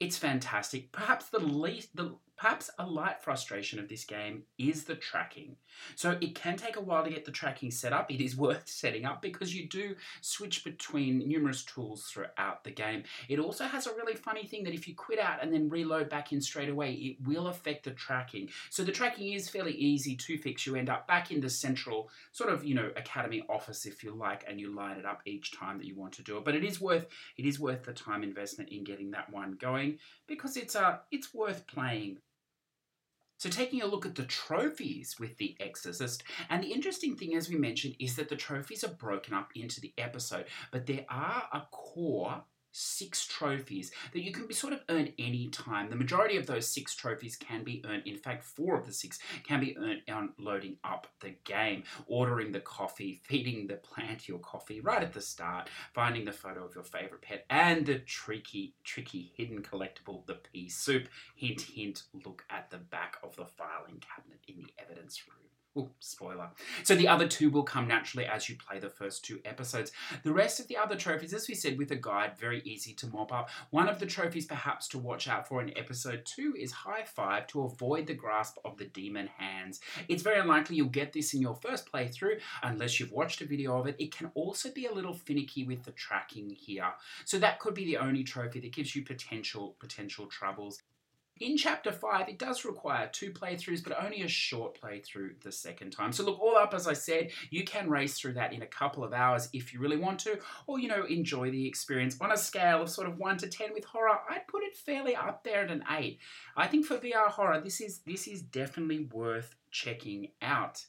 it's fantastic. Perhaps the least, the Perhaps a light frustration of this game is the tracking. So it can take a while to get the tracking set up. It is worth setting up because you do switch between numerous tools throughout the game. It also has a really funny thing that if you quit out and then reload back in straight away, it will affect the tracking. So the tracking is fairly easy to fix. You end up back in the central sort of, you know, academy office if you like, and you line it up each time that you want to do it. But it is worth it is worth the time investment in getting that one going because it's uh it's worth playing so, taking a look at the trophies with The Exorcist, and the interesting thing, as we mentioned, is that the trophies are broken up into the episode, but there are a core six trophies that you can be sort of earn any time. The majority of those six trophies can be earned. In fact, four of the six can be earned on loading up the game, ordering the coffee, feeding the plant your coffee right at the start, finding the photo of your favorite pet, and the tricky, tricky hidden collectible, the pea soup. Hint, hint, look at the back of the filing cabinet in the evidence room. Spoiler. So the other two will come naturally as you play the first two episodes. The rest of the other trophies, as we said with a guide, very easy to mop up. One of the trophies perhaps to watch out for in episode two is high five to avoid the grasp of the demon hands. It's very unlikely you'll get this in your first playthrough unless you've watched a video of it. It can also be a little finicky with the tracking here. So that could be the only trophy that gives you potential potential troubles. In chapter 5, it does require two playthroughs, but only a short playthrough the second time. So, look, all up, as I said, you can race through that in a couple of hours if you really want to, or, you know, enjoy the experience. On a scale of sort of 1 to 10 with horror, I'd put it fairly up there at an 8. I think for VR horror, this is, this is definitely worth checking out.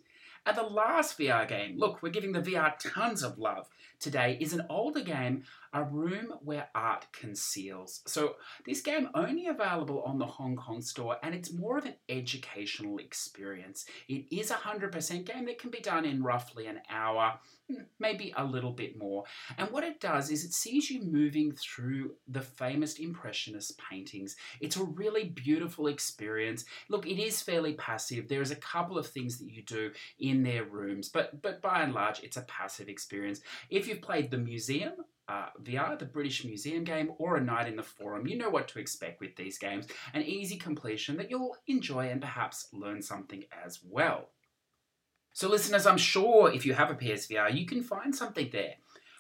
And the last VR game, look, we're giving the VR tons of love today, is an older game A Room Where Art Conceals. So, this game only available on the Hong Kong store and it's more of an educational experience. It is a 100% game that can be done in roughly an hour, maybe a little bit more. And what it does is it sees you moving through the famous Impressionist paintings. It's a really beautiful experience. Look, it is fairly passive. There is a couple of things that you do in their rooms, but but by and large, it's a passive experience. If you've played the museum, uh, VR, the British Museum game, or A Night in the Forum. You know what to expect with these games. An easy completion that you'll enjoy and perhaps learn something as well. So, listeners, I'm sure if you have a PSVR, you can find something there.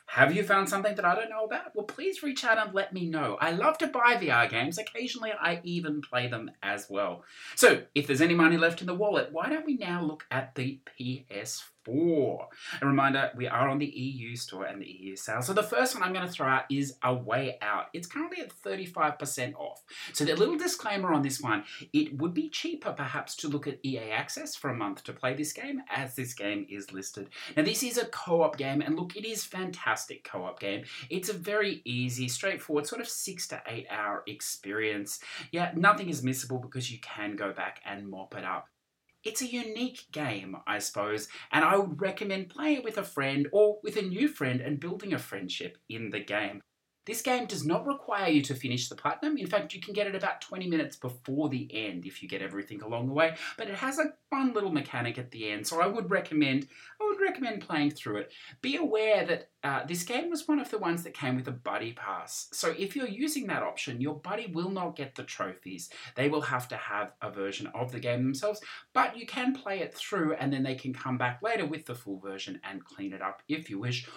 Have you found something that I don't know about? Well, please reach out and let me know. I love to buy VR games. Occasionally, I even play them as well. So, if there's any money left in the wallet, why don't we now look at the PS4? Four. A reminder, we are on the EU store and the EU sale. So the first one I'm going to throw out is A Way Out. It's currently at 35% off. So the little disclaimer on this one, it would be cheaper perhaps to look at EA Access for a month to play this game as this game is listed. Now this is a co-op game and look, it is fantastic co-op game. It's a very easy, straightforward, sort of six to eight hour experience. Yeah, nothing is missable because you can go back and mop it up it's a unique game, I suppose, and I would recommend playing it with a friend or with a new friend and building a friendship in the game. This game does not require you to finish the platinum. In fact, you can get it about 20 minutes before the end if you get everything along the way. But it has a fun little mechanic at the end, so I would recommend I would recommend playing through it. Be aware that uh, this game was one of the ones that came with a buddy pass. So if you're using that option, your buddy will not get the trophies. They will have to have a version of the game themselves, but you can play it through and then they can come back later with the full version and clean it up if you wish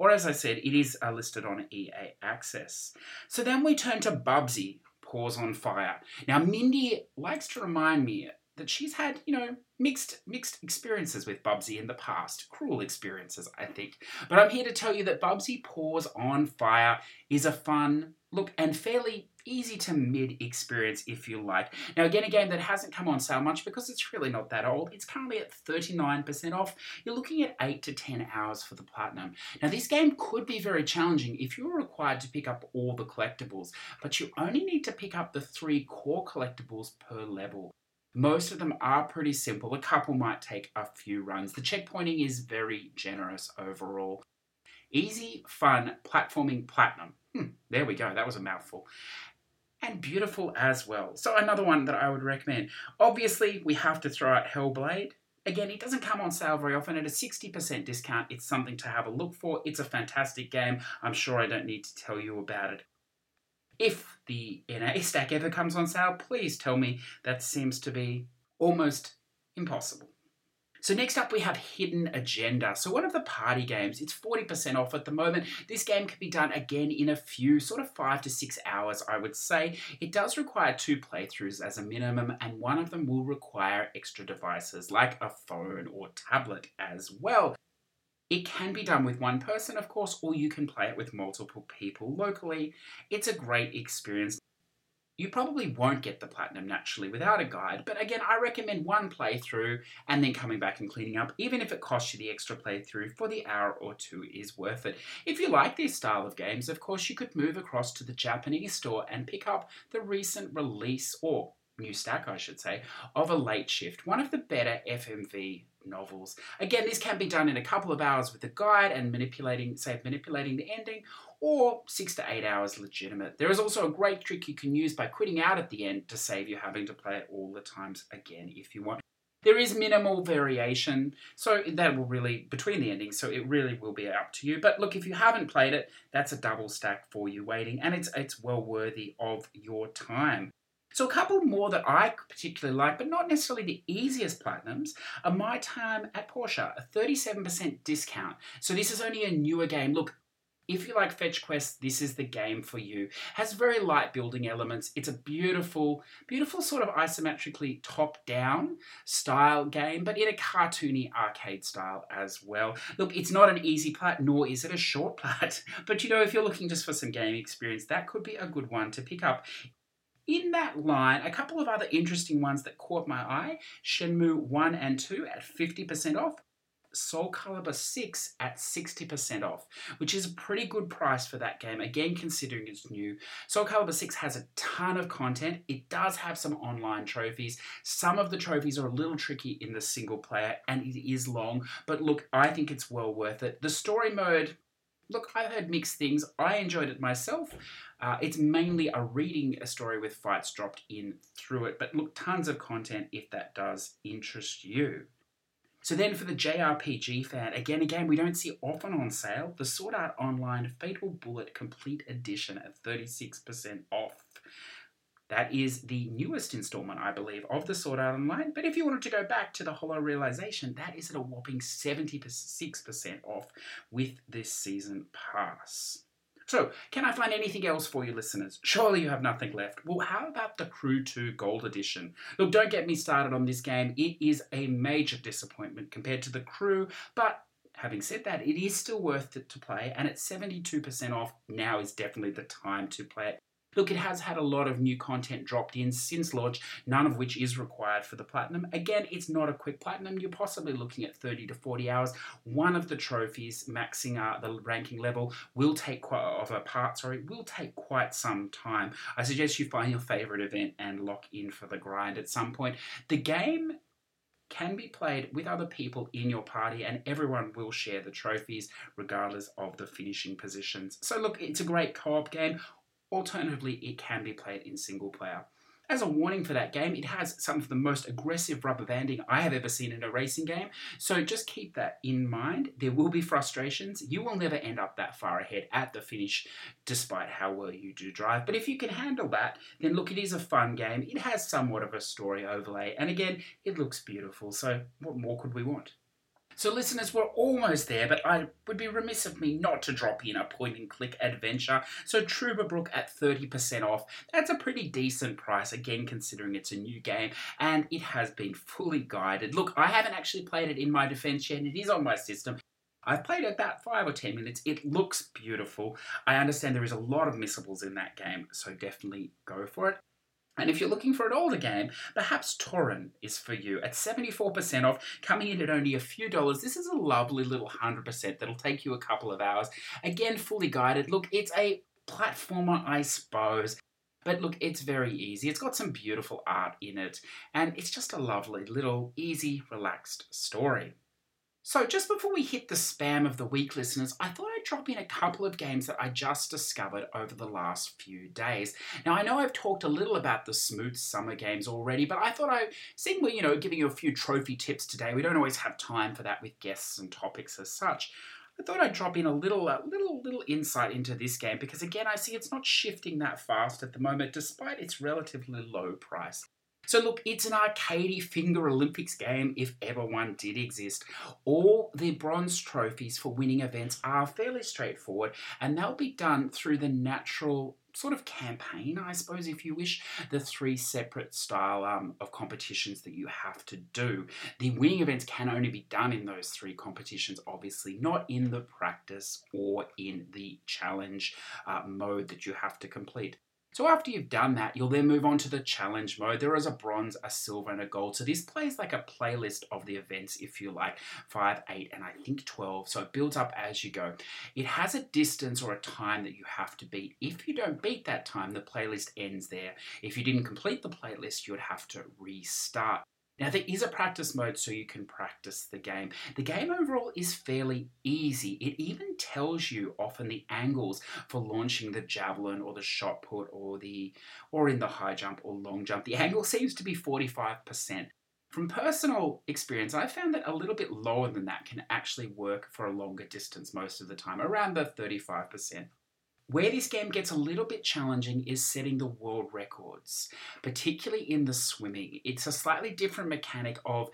or as I said, it is uh, listed on EA Access. So then we turn to Bubsy, Paws on Fire. Now, Mindy likes to remind me that she's had, you know, mixed mixed experiences with Bubsy in the past. Cruel experiences, I think. But I'm here to tell you that Bubsy Paws on Fire is a fun, look, and fairly easy to mid experience if you like. Now, again, a game that hasn't come on sale much because it's really not that old. It's currently at 39% off. You're looking at 8 to 10 hours for the platinum. Now, this game could be very challenging if you're required to pick up all the collectibles, but you only need to pick up the three core collectibles per level. Most of them are pretty simple. A couple might take a few runs. The checkpointing is very generous overall. Easy, fun, platforming platinum. Hmm, there we go. That was a mouthful. And beautiful as well. So, another one that I would recommend. Obviously, we have to throw out Hellblade. Again, it doesn't come on sale very often. At a 60% discount, it's something to have a look for. It's a fantastic game. I'm sure I don't need to tell you about it. If the NA stack ever comes on sale, please tell me. That seems to be almost impossible. So next up we have Hidden Agenda. So one of the party games, it's 40% off at the moment. This game can be done again in a few, sort of five to six hours, I would say. It does require two playthroughs as a minimum, and one of them will require extra devices like a phone or tablet as well. It can be done with one person, of course, or you can play it with multiple people locally. It's a great experience. You probably won't get the platinum naturally without a guide, but again, I recommend one playthrough and then coming back and cleaning up, even if it costs you the extra playthrough for the hour or two is worth it. If you like this style of games, of course, you could move across to the Japanese store and pick up the recent release, or new stack, I should say, of A Late Shift, one of the better FMV novels. Again, this can be done in a couple of hours with a guide and manipulating, say, manipulating the ending, or six to eight hours legitimate. There is also a great trick you can use by quitting out at the end to save you having to play it all the times again if you want. There is minimal variation, so that will really, between the endings, so it really will be up to you. But look, if you haven't played it, that's a double stack for you waiting, and it's, it's well worthy of your time. So a couple more that I particularly like, but not necessarily the easiest platinums, are My Time at Portia, a 37% discount. So this is only a newer game. Look, if you like Fetch Quest, this is the game for you. Has very light building elements. It's a beautiful, beautiful sort of isometrically top-down style game, but in a cartoony arcade style as well. Look, it's not an easy plat, nor is it a short plat. But you know, if you're looking just for some game experience, that could be a good one to pick up. In that line, a couple of other interesting ones that caught my eye Shenmue 1 and 2 at 50% off. Soul Calibur 6 at 60% off, which is a pretty good price for that game, again, considering it's new. Soul Calibur 6 has a ton of content. It does have some online trophies. Some of the trophies are a little tricky in the single player, and it is long, but look, I think it's well worth it. The story mode, look, I've heard mixed things. I enjoyed it myself. Uh, it's mainly a reading a story with fights dropped in through it, but look, tons of content if that does interest you. So then for the JRPG fan, again, again, we don't see often on sale, the Sword Art Online Fatal Bullet Complete Edition at 36% off. That is the newest installment, I believe, of the Sword Art Online. But if you wanted to go back to the Hollow Realization, that is at a whopping 76% off with this season pass. So, can I find anything else for you listeners? Surely you have nothing left. Well, how about the Crew 2 Gold Edition? Look, don't get me started on this game. It is a major disappointment compared to the Crew, but having said that, it is still worth it to play, and at 72% off, now is definitely the time to play it. Look, it has had a lot of new content dropped in since launch, none of which is required for the platinum. Again, it's not a quick platinum. You're possibly looking at 30 to 40 hours. One of the trophies, maxing out the ranking level, will take quite of a part, sorry, will take quite some time. I suggest you find your favorite event and lock in for the grind at some point. The game can be played with other people in your party, and everyone will share the trophies regardless of the finishing positions. So, look, it's a great co op game. Alternatively, it can be played in single player. As a warning for that game, it has some of the most aggressive rubber banding I have ever seen in a racing game, so just keep that in mind. There will be frustrations. You will never end up that far ahead at the finish, despite how well you do drive. But if you can handle that, then look, it is a fun game. It has somewhat of a story overlay, and again, it looks beautiful, so what more could we want? So, listeners, we're almost there, but I would be remiss of me not to drop in a point and click adventure. So, Trüberbrook at 30% off. That's a pretty decent price, again, considering it's a new game and it has been fully guided. Look, I haven't actually played it in my defense yet, it is on my system. I've played about five or ten minutes. It looks beautiful. I understand there is a lot of missables in that game, so definitely go for it. And if you're looking for an older game, perhaps Toren is for you. At 74% off, coming in at only a few dollars, this is a lovely little 100% that'll take you a couple of hours. Again, fully guided. Look, it's a platformer, I suppose. But look, it's very easy. It's got some beautiful art in it, and it's just a lovely little, easy, relaxed story. So, just before we hit the spam of the week, listeners, I thought I'd drop in a couple of games that I just discovered over the last few days. Now, I know I've talked a little about the Smoots Summer games already, but I thought I, seeing we're, you know, giving you a few trophy tips today, we don't always have time for that with guests and topics as such. I thought I'd drop in a little, a little, little insight into this game because again, I see it's not shifting that fast at the moment, despite its relatively low price. So look, it's an arcadey finger Olympics game if ever one did exist. All the bronze trophies for winning events are fairly straightforward and they'll be done through the natural sort of campaign, I suppose, if you wish, the three separate style um, of competitions that you have to do. The winning events can only be done in those three competitions, obviously, not in the practice or in the challenge uh, mode that you have to complete. So after you've done that, you'll then move on to the challenge mode. There is a bronze, a silver, and a gold. So this plays like a playlist of the events, if you like, 5, 8, and I think 12. So it builds up as you go. It has a distance or a time that you have to beat. If you don't beat that time, the playlist ends there. If you didn't complete the playlist, you would have to restart. Now, there is a practice mode so you can practice the game. The game overall is fairly easy. It even tells you often the angles for launching the javelin or the shot put or the or in the high jump or long jump. The angle seems to be 45%. From personal experience, I found that a little bit lower than that can actually work for a longer distance most of the time, around the 35%. Where this game gets a little bit challenging is setting the world records, particularly in the swimming. It's a slightly different mechanic of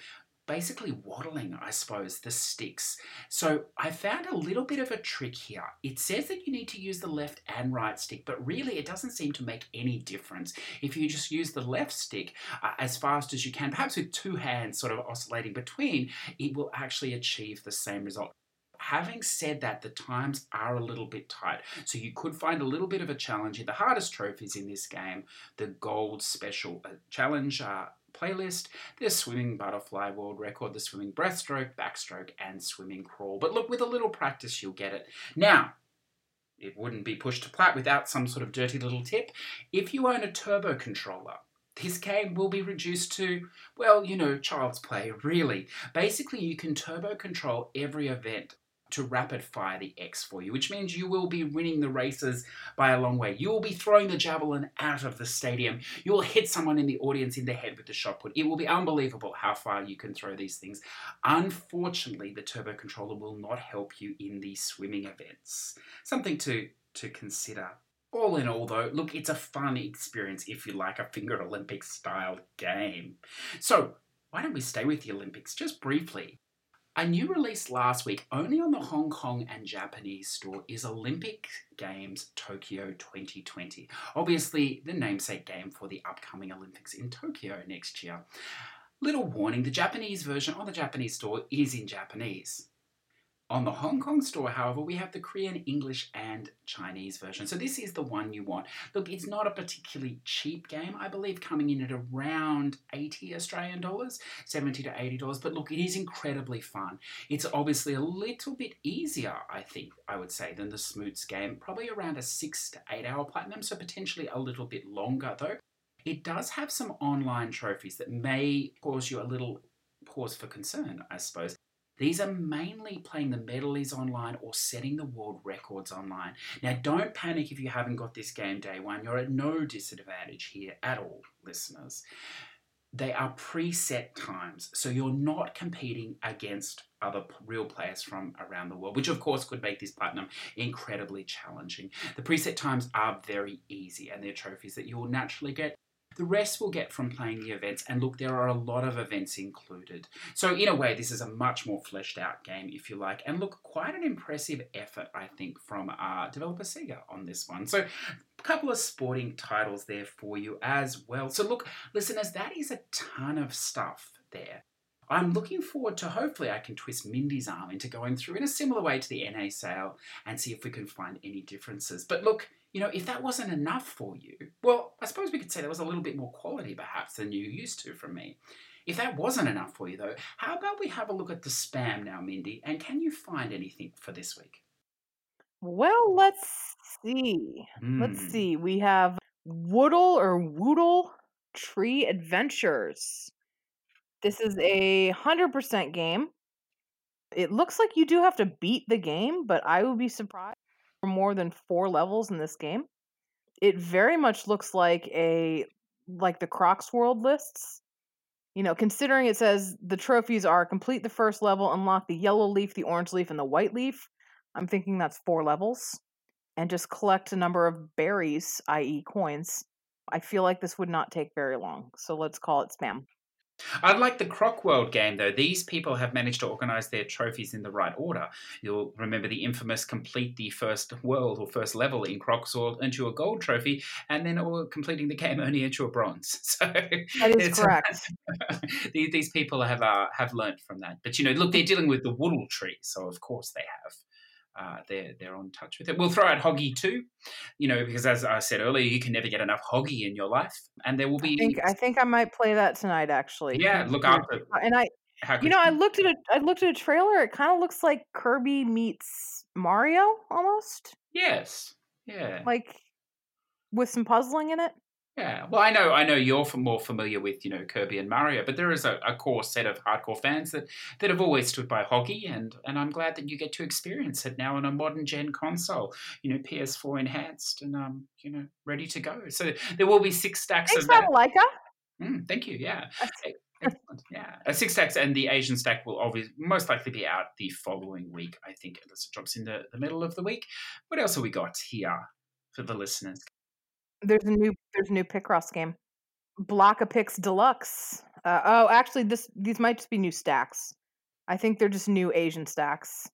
basically waddling, I suppose, the sticks. So I found a little bit of a trick here. It says that you need to use the left and right stick, but really it doesn't seem to make any difference. If you just use the left stick uh, as fast as you can, perhaps with two hands sort of oscillating between, it will actually achieve the same result having said that, the times are a little bit tight. So you could find a little bit of a challenge in the hardest trophies in this game, the Gold Special uh, Challenge. Uh, playlist, the swimming butterfly world record, the swimming breaststroke, backstroke, and swimming crawl. But look, with a little practice, you'll get it. Now, it wouldn't be Push to Plat without some sort of dirty little tip. If you own a turbo controller, this game will be reduced to, well, you know, child's play, really. Basically, you can turbo control every event to rapid fire the X for you, which means you will be winning the races by a long way. You will be throwing the javelin out of the stadium. You will hit someone in the audience in the head with the shot put. It will be unbelievable how far you can throw these things. Unfortunately, the turbo controller will not help you in the swimming events. Something to to consider. All in all, though, look, it's a fun experience if you like a Finger Olympics style game. So, why don't we stay with the Olympics just briefly? A new release last week, only on the Hong Kong and Japanese store, is Olympic Games Tokyo 2020. Obviously, the namesake game for the upcoming Olympics in Tokyo next year. Little warning the Japanese version on the Japanese store is in Japanese. On the Hong Kong store, however, we have the Korean, English, and Chinese version. So this is the one you want. Look, it's not a particularly cheap game. I believe coming in at around 80 Australian dollars, 70 to 80 dollars. But look, it is incredibly fun. It's obviously a little bit easier, I think, I would say, than the Smoots game. Probably around a six to eight hour platinum, so potentially a little bit longer though. It does have some online trophies that may cause you a little pause for concern, I suppose. These are mainly playing the medleys online or setting the world records online. Now, don't panic if you haven't got this game day one. You're at no disadvantage here at all, listeners. They are preset times, so you're not competing against other real players from around the world, which of course could make this platinum incredibly challenging. The preset times are very easy, and they're trophies that you will naturally get the rest we'll get from playing the events, and look, there are a lot of events included. So, in a way, this is a much more fleshed out game, if you like, and look, quite an impressive effort, I think, from uh, developer Sega on this one. So, a couple of sporting titles there for you as well. So, look, listeners, that is a ton of stuff there. I'm looking forward to hopefully I can twist Mindy's arm into going through in a similar way to the NA sale and see if we can find any differences. But look, you know, if that wasn't enough for you, well, I suppose we could say there was a little bit more quality perhaps than you used to from me. If that wasn't enough for you, though, how about we have a look at the spam now, Mindy? And can you find anything for this week? Well, let's see. Let's Hmm. see. We have Woodle or Woodle Tree Adventures. This is a 100% game. It looks like you do have to beat the game, but I would be surprised more than 4 levels in this game. It very much looks like a like the Crocs World lists. You know, considering it says the trophies are complete the first level, unlock the yellow leaf, the orange leaf, and the white leaf. I'm thinking that's 4 levels and just collect a number of berries, i.e., coins. I feel like this would not take very long, so let's call it spam. I'd like the Croc World game, though. These people have managed to organise their trophies in the right order. You'll remember the infamous complete the first world or first level in Croc's World into a gold trophy, and then or completing the game only into a bronze. So That is correct. these, these people have uh, have learnt from that. But you know, look, they're dealing with the Woodle tree, so of course they have. Uh, they're they're on touch with it. We'll throw out Hoggy too, you know, because as I said earlier, you can never get enough Hoggy in your life, and there will be. I think I think I might play that tonight actually. yeah, look after. And I How you know, I looked at a I looked at a trailer, it kind of looks like Kirby meets Mario almost, Yes. Yeah. like with some puzzling in it. Yeah. Well, I know. I know you're more familiar with you know Kirby and Mario, but there is a, a core set of hardcore fans that that have always stood by Hoggy, and and I'm glad that you get to experience it now on a modern gen console. You know, PS4 enhanced and um you know ready to go. So there will be six stacks Thanks, of that. Malika. Mm, thank you. Yeah. Excellent. Yeah. A six stacks and the Asian stack will obviously most likely be out the following week. I think unless it drops in the, the middle of the week. What else have we got here for the listeners? There's a new there's a new Picross game. Blockapix Deluxe. Uh, oh, actually, this these might just be new stacks. I think they're just new Asian stacks.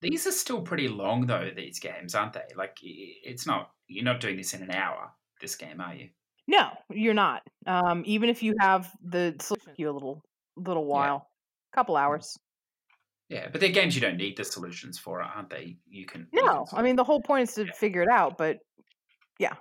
These are still pretty long though. These games, aren't they? Like it's not. You're not doing this in an hour. This game, are you? No, you're not. Um, even if you have the solution, you a little little while, couple hours. Yeah, but they're games you don't need the solutions for, aren't they? You can. you No, can I mean the whole point is to Yeah. figure it out, but Yeah,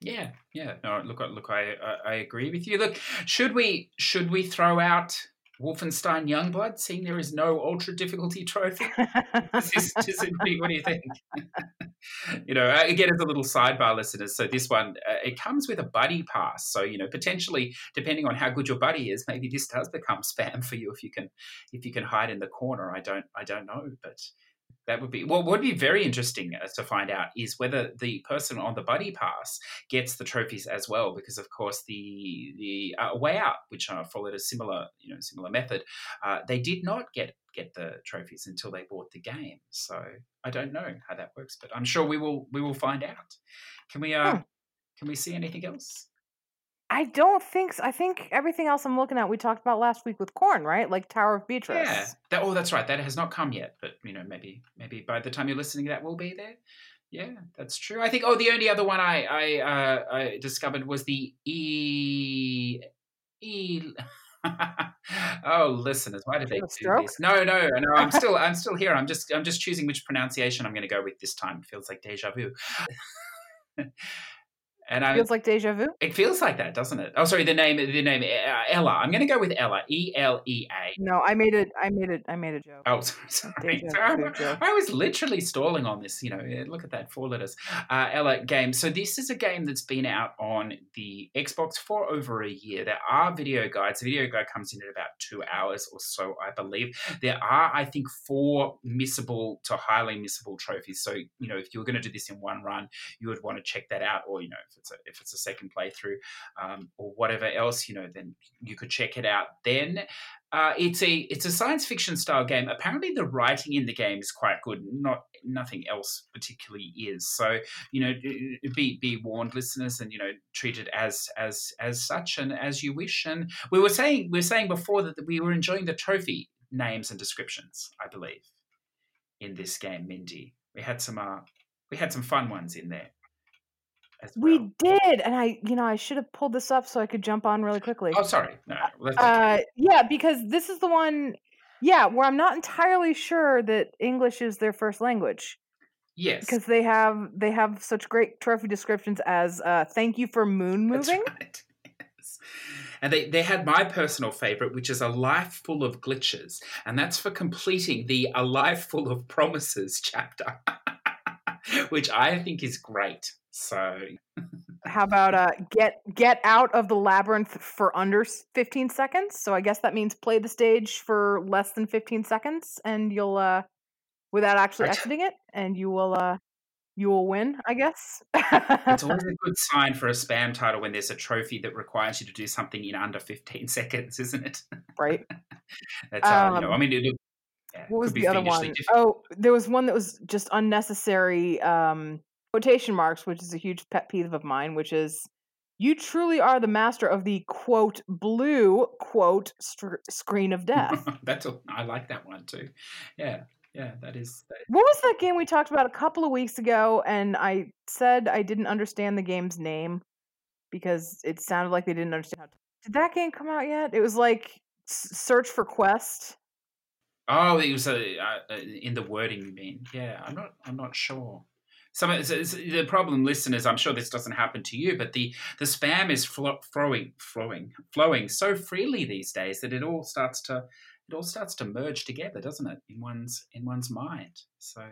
yeah. Yeah. No, look, I- look, I, I, I agree with you. Look, should we should we throw out Wolfenstein Youngblood, seeing there is no ultra difficulty trophy? This disagree? What do you think? you know, uh, again, as a little sidebar, listeners. So this one, uh, it comes with a buddy pass. So you know, potentially, depending on how good your buddy is, maybe this does become spam for you if you can if you can hide in the corner. I don't I don't know, but that would be. What would be very interesting uh, to find out is whether the person on the buddy pass gets the trophies as well, because of course the the uh, way out, which uh, followed a similar you know similar method, uh, they did not get get the trophies until they bought the game. So I don't know how that works, but I'm sure we will we will find out. Can we uh Hmm. can we see anything else? I don't think so. I think everything else I'm looking at we talked about last week with corn, right? Like Tower of Beatrice. Yeah, that, oh, that's right. That has not come yet, but you know, maybe maybe by the time you're listening, that will be there. Yeah, that's true. I think. Oh, the only other one I I, uh, I discovered was the E E. oh, listeners, why did they do this? No, no, no. I'm still I'm still here. I'm just I'm just choosing which pronunciation I'm going to go with this time. It feels like deja vu. and I Feels like deja vu. it feels like that, doesn't it? Oh, sorry, the name the name uh, Ella. I'm going to go with Ella. E L E A. No, I made it. I made it. I made a joke. Oh, sorry, sorry. Deja Sorry, vu I'm- I was literally stalling on this. You know, look at that, four letters. Uh, Ella game. So this is a game that's been out on the Xbox for over a year. There are video guides. The video guide comes in at about two hours or so, I believe. There are, I think, four missable to highly missable trophies. So you know, if you're going to do this in one run, you would want to check that out, or you know, it's a if it's a second playthrough um, or whatever else, you know, then you could check it out then. Uh, it's a it's a science fiction style game. Apparently, the writing in the game is quite good. Not nothing else particularly is. So you know, be be warned, listeners, and you know, treat it as as as such and as you wish. And we were saying we were saying before that we were enjoying the trophy names and descriptions. I believe in this game, Mindy. We had some uh, we had some fun ones in there. Well. We did, and I, you know, I should have pulled this up so I could jump on really quickly. Oh, sorry. No, okay. Uh, yeah, because this is the one, yeah, where I'm not entirely sure that English is their first language yes. because they have they have such great trophy descriptions as uh, "Thank you for moon moving." right. Yes. And they, they had my personal favorite, which is A Life Full of Glitches. And that's for completing the A Life Full of Promises chapter, which I think is great. So, How about uh, get get out of the labyrinth for under 15 seconds? So I guess that means play the stage for less than 15 seconds, and you'll uh, without actually exiting it, and you will uh, you will win. I guess. it's always a good sign for a spam title when there's a trophy that requires you to do something in under 15 seconds, isn't it? right. That's how, you know, I Um, mean, it, yeah, What was the other one? difficult. Oh, there was one that was just unnecessary um, quotation marks, which is a huge pet peeve of mine, which is you truly are the master of the quote blue quote str- screen of death. That's a, I like that one too. Yeah, yeah, that is. That is what was that game we talked about a couple of weeks ago? And I said I didn't understand the game's name because it sounded like they didn't understand how to. Did that game come out yet? It was like S- Search for Quest. Oh, it was uh, uh, in the wording. You mean? Yeah, I'm not. I'm not sure. Some the problem, listeners. I'm sure this doesn't happen to you, but the the spam is flo- flowing, flowing, flowing so freely these days that it all starts to it all starts to merge together, doesn't it? In one's in one's mind. So,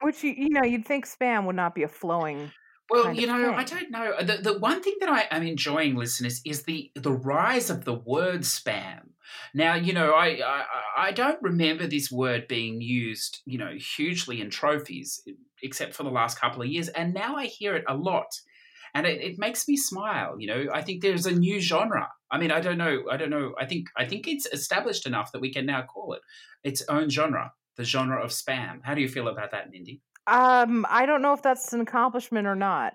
Which you you know you'd think spam would not be a flowing. well, you know, I don't know. The the one thing that I am enjoying, listeners, is the the rise of the word spam. Now, you know, I, I I don't remember this word being used, you know, hugely in trophies, except for the last couple of years, and now I hear it a lot, and it, it makes me smile. You know, I think there's a new genre. I mean, I don't know, I don't know. I think I think it's established enough that we can now call it its own genre, the genre of spam. How do you feel about that, Mindy? Um, I don't know if that's an accomplishment or not.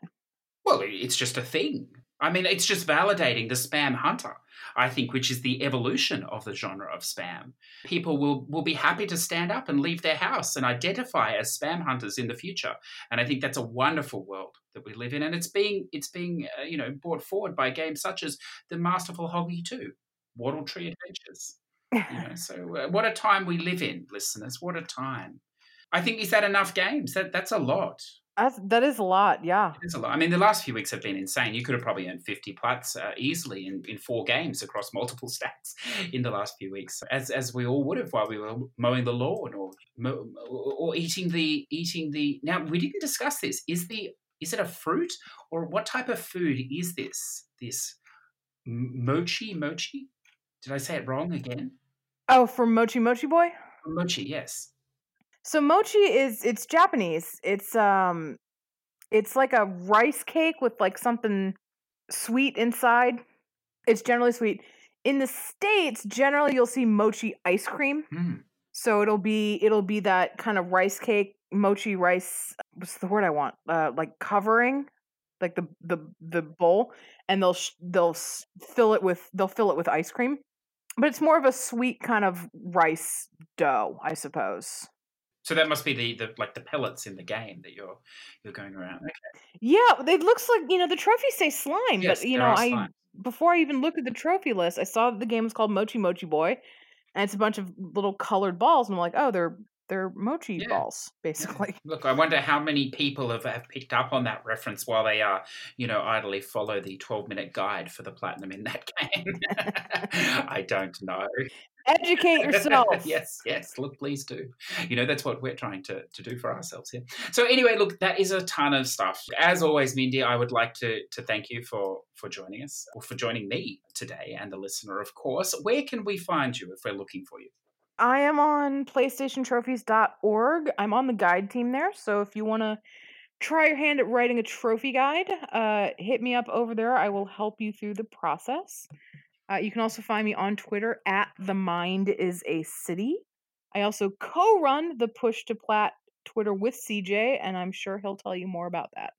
Well, it's just a thing. I mean, it's just validating the spam hunter, I think, which is the evolution of the genre of spam. People will, will be happy to stand up and leave their house and identify as spam hunters in the future. And I think that's a wonderful world that we live in. And it's being, it's being uh, you know, brought forward by games such as The Masterful Hoggy 2, Woodle Tree Adventures. You know, so uh, what a time we live in, listeners. What a time. I think is that enough games? That that's a lot. That's, that is a lot, yeah. It is a lot. I mean, the last few weeks have been insane. You could have probably earned 50 plats uh, easily in, in four games across multiple stacks in the last few weeks, as as we all would have while we were mowing the lawn or or eating the eating the. Now we didn't discuss this. Is the is it a fruit or what type of food is this? This mochi mochi? Did I say it wrong again? Oh, from Mochi Mochi Boy? Mochi, yes. So mochi is it's Japanese. It's um it's like a rice cake with like something sweet inside. It's generally sweet. In the states, generally you'll see mochi ice cream. Mm. So it'll be it'll be that kind of rice cake, mochi rice. What's the word I want? Uh, like covering, like the the the bowl, and they'll sh- they'll s- fill it with they'll fill it with ice cream. But it's more of a sweet kind of rice dough, I suppose. So that must be the, the like the pellets in the game that you're you're going around. Okay. Yeah, it looks like you know the trophies say slime, Yes, but you know I slime. before I even looked at the trophy list, I saw that the game was called Mochi Mochi Boy, and it's a bunch of little colored balls, and I'm like, oh, they're they're mochi Yeah. balls, basically. Look, I wonder how many people have, have picked up on that reference while they are, you know, idly follow the 12 minute guide for the platinum in that game. I don't know. Educate yourself. yes, yes. Look, please do. You know, that's what we're trying to, to do for ourselves here. So anyway, look, that is a ton of stuff. As always, Mindy, I would like to to thank you for for joining us or for joining me today and the listener, of course. Where can we find you if we're looking for you? I am on PlayStationTrophies.org. I'm on the guide team there, so if you want to try your hand at writing a trophy guide, uh, hit me up over there. I will help you through the process. Uh, you can also find me on Twitter at the mind is a city. I also co-run the Push to Plat Twitter with CJ, and I'm sure he'll tell you more about that.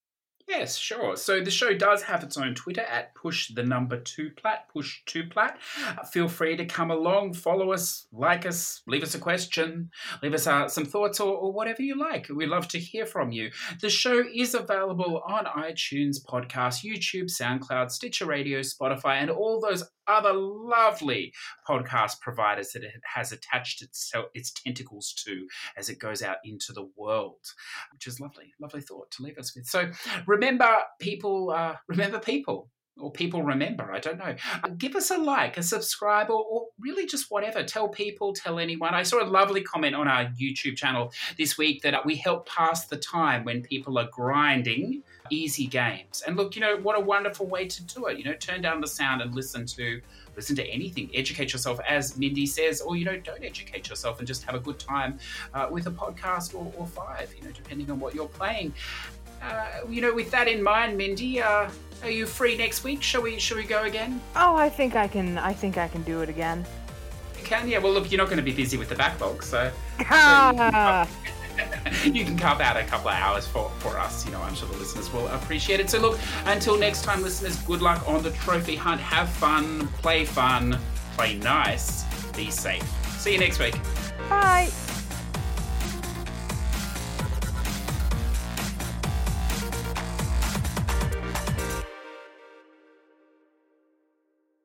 Yes, sure. So the show does have its own Twitter at push the number two plat, push two plat. Uh, feel free to come along, follow us, like us, leave us a question, leave us uh, some thoughts or, or whatever you like. We love to hear from you. The show is available on iTunes, podcast, YouTube, SoundCloud, Stitcher Radio, Spotify, and all those other lovely podcast providers that it has attached itself, its tentacles to as it goes out into the world, which is lovely, lovely thought to leave us with. So remember, people, uh, remember people. Or people remember, I don't know. Uh, give us a like, a subscribe, or, or really just whatever. Tell people, tell anyone. I saw a lovely comment on our YouTube channel this week that uh, we help pass the time when people are grinding easy games. And look, you know, what a wonderful way to do it. You know, turn down the sound and listen to listen to anything. Educate yourself, as Mindy says, or you know, don't educate yourself and just have a good time uh, with a podcast or, or five. You know, depending on what you're playing. Uh, you know, with that in mind, Mindy, uh, are you free next week? Shall we? Shall we go again? Oh, I think I can. I think I can do it again. You can, yeah. Well, look, you're not going to be busy with the backlog, so Ah, you can carve out a couple of hours for, for us. You know, I'm sure the listeners will appreciate it. So, look, until next time, listeners, good luck on the trophy hunt. Have fun, play fun, play nice, be safe. See you next week. bye.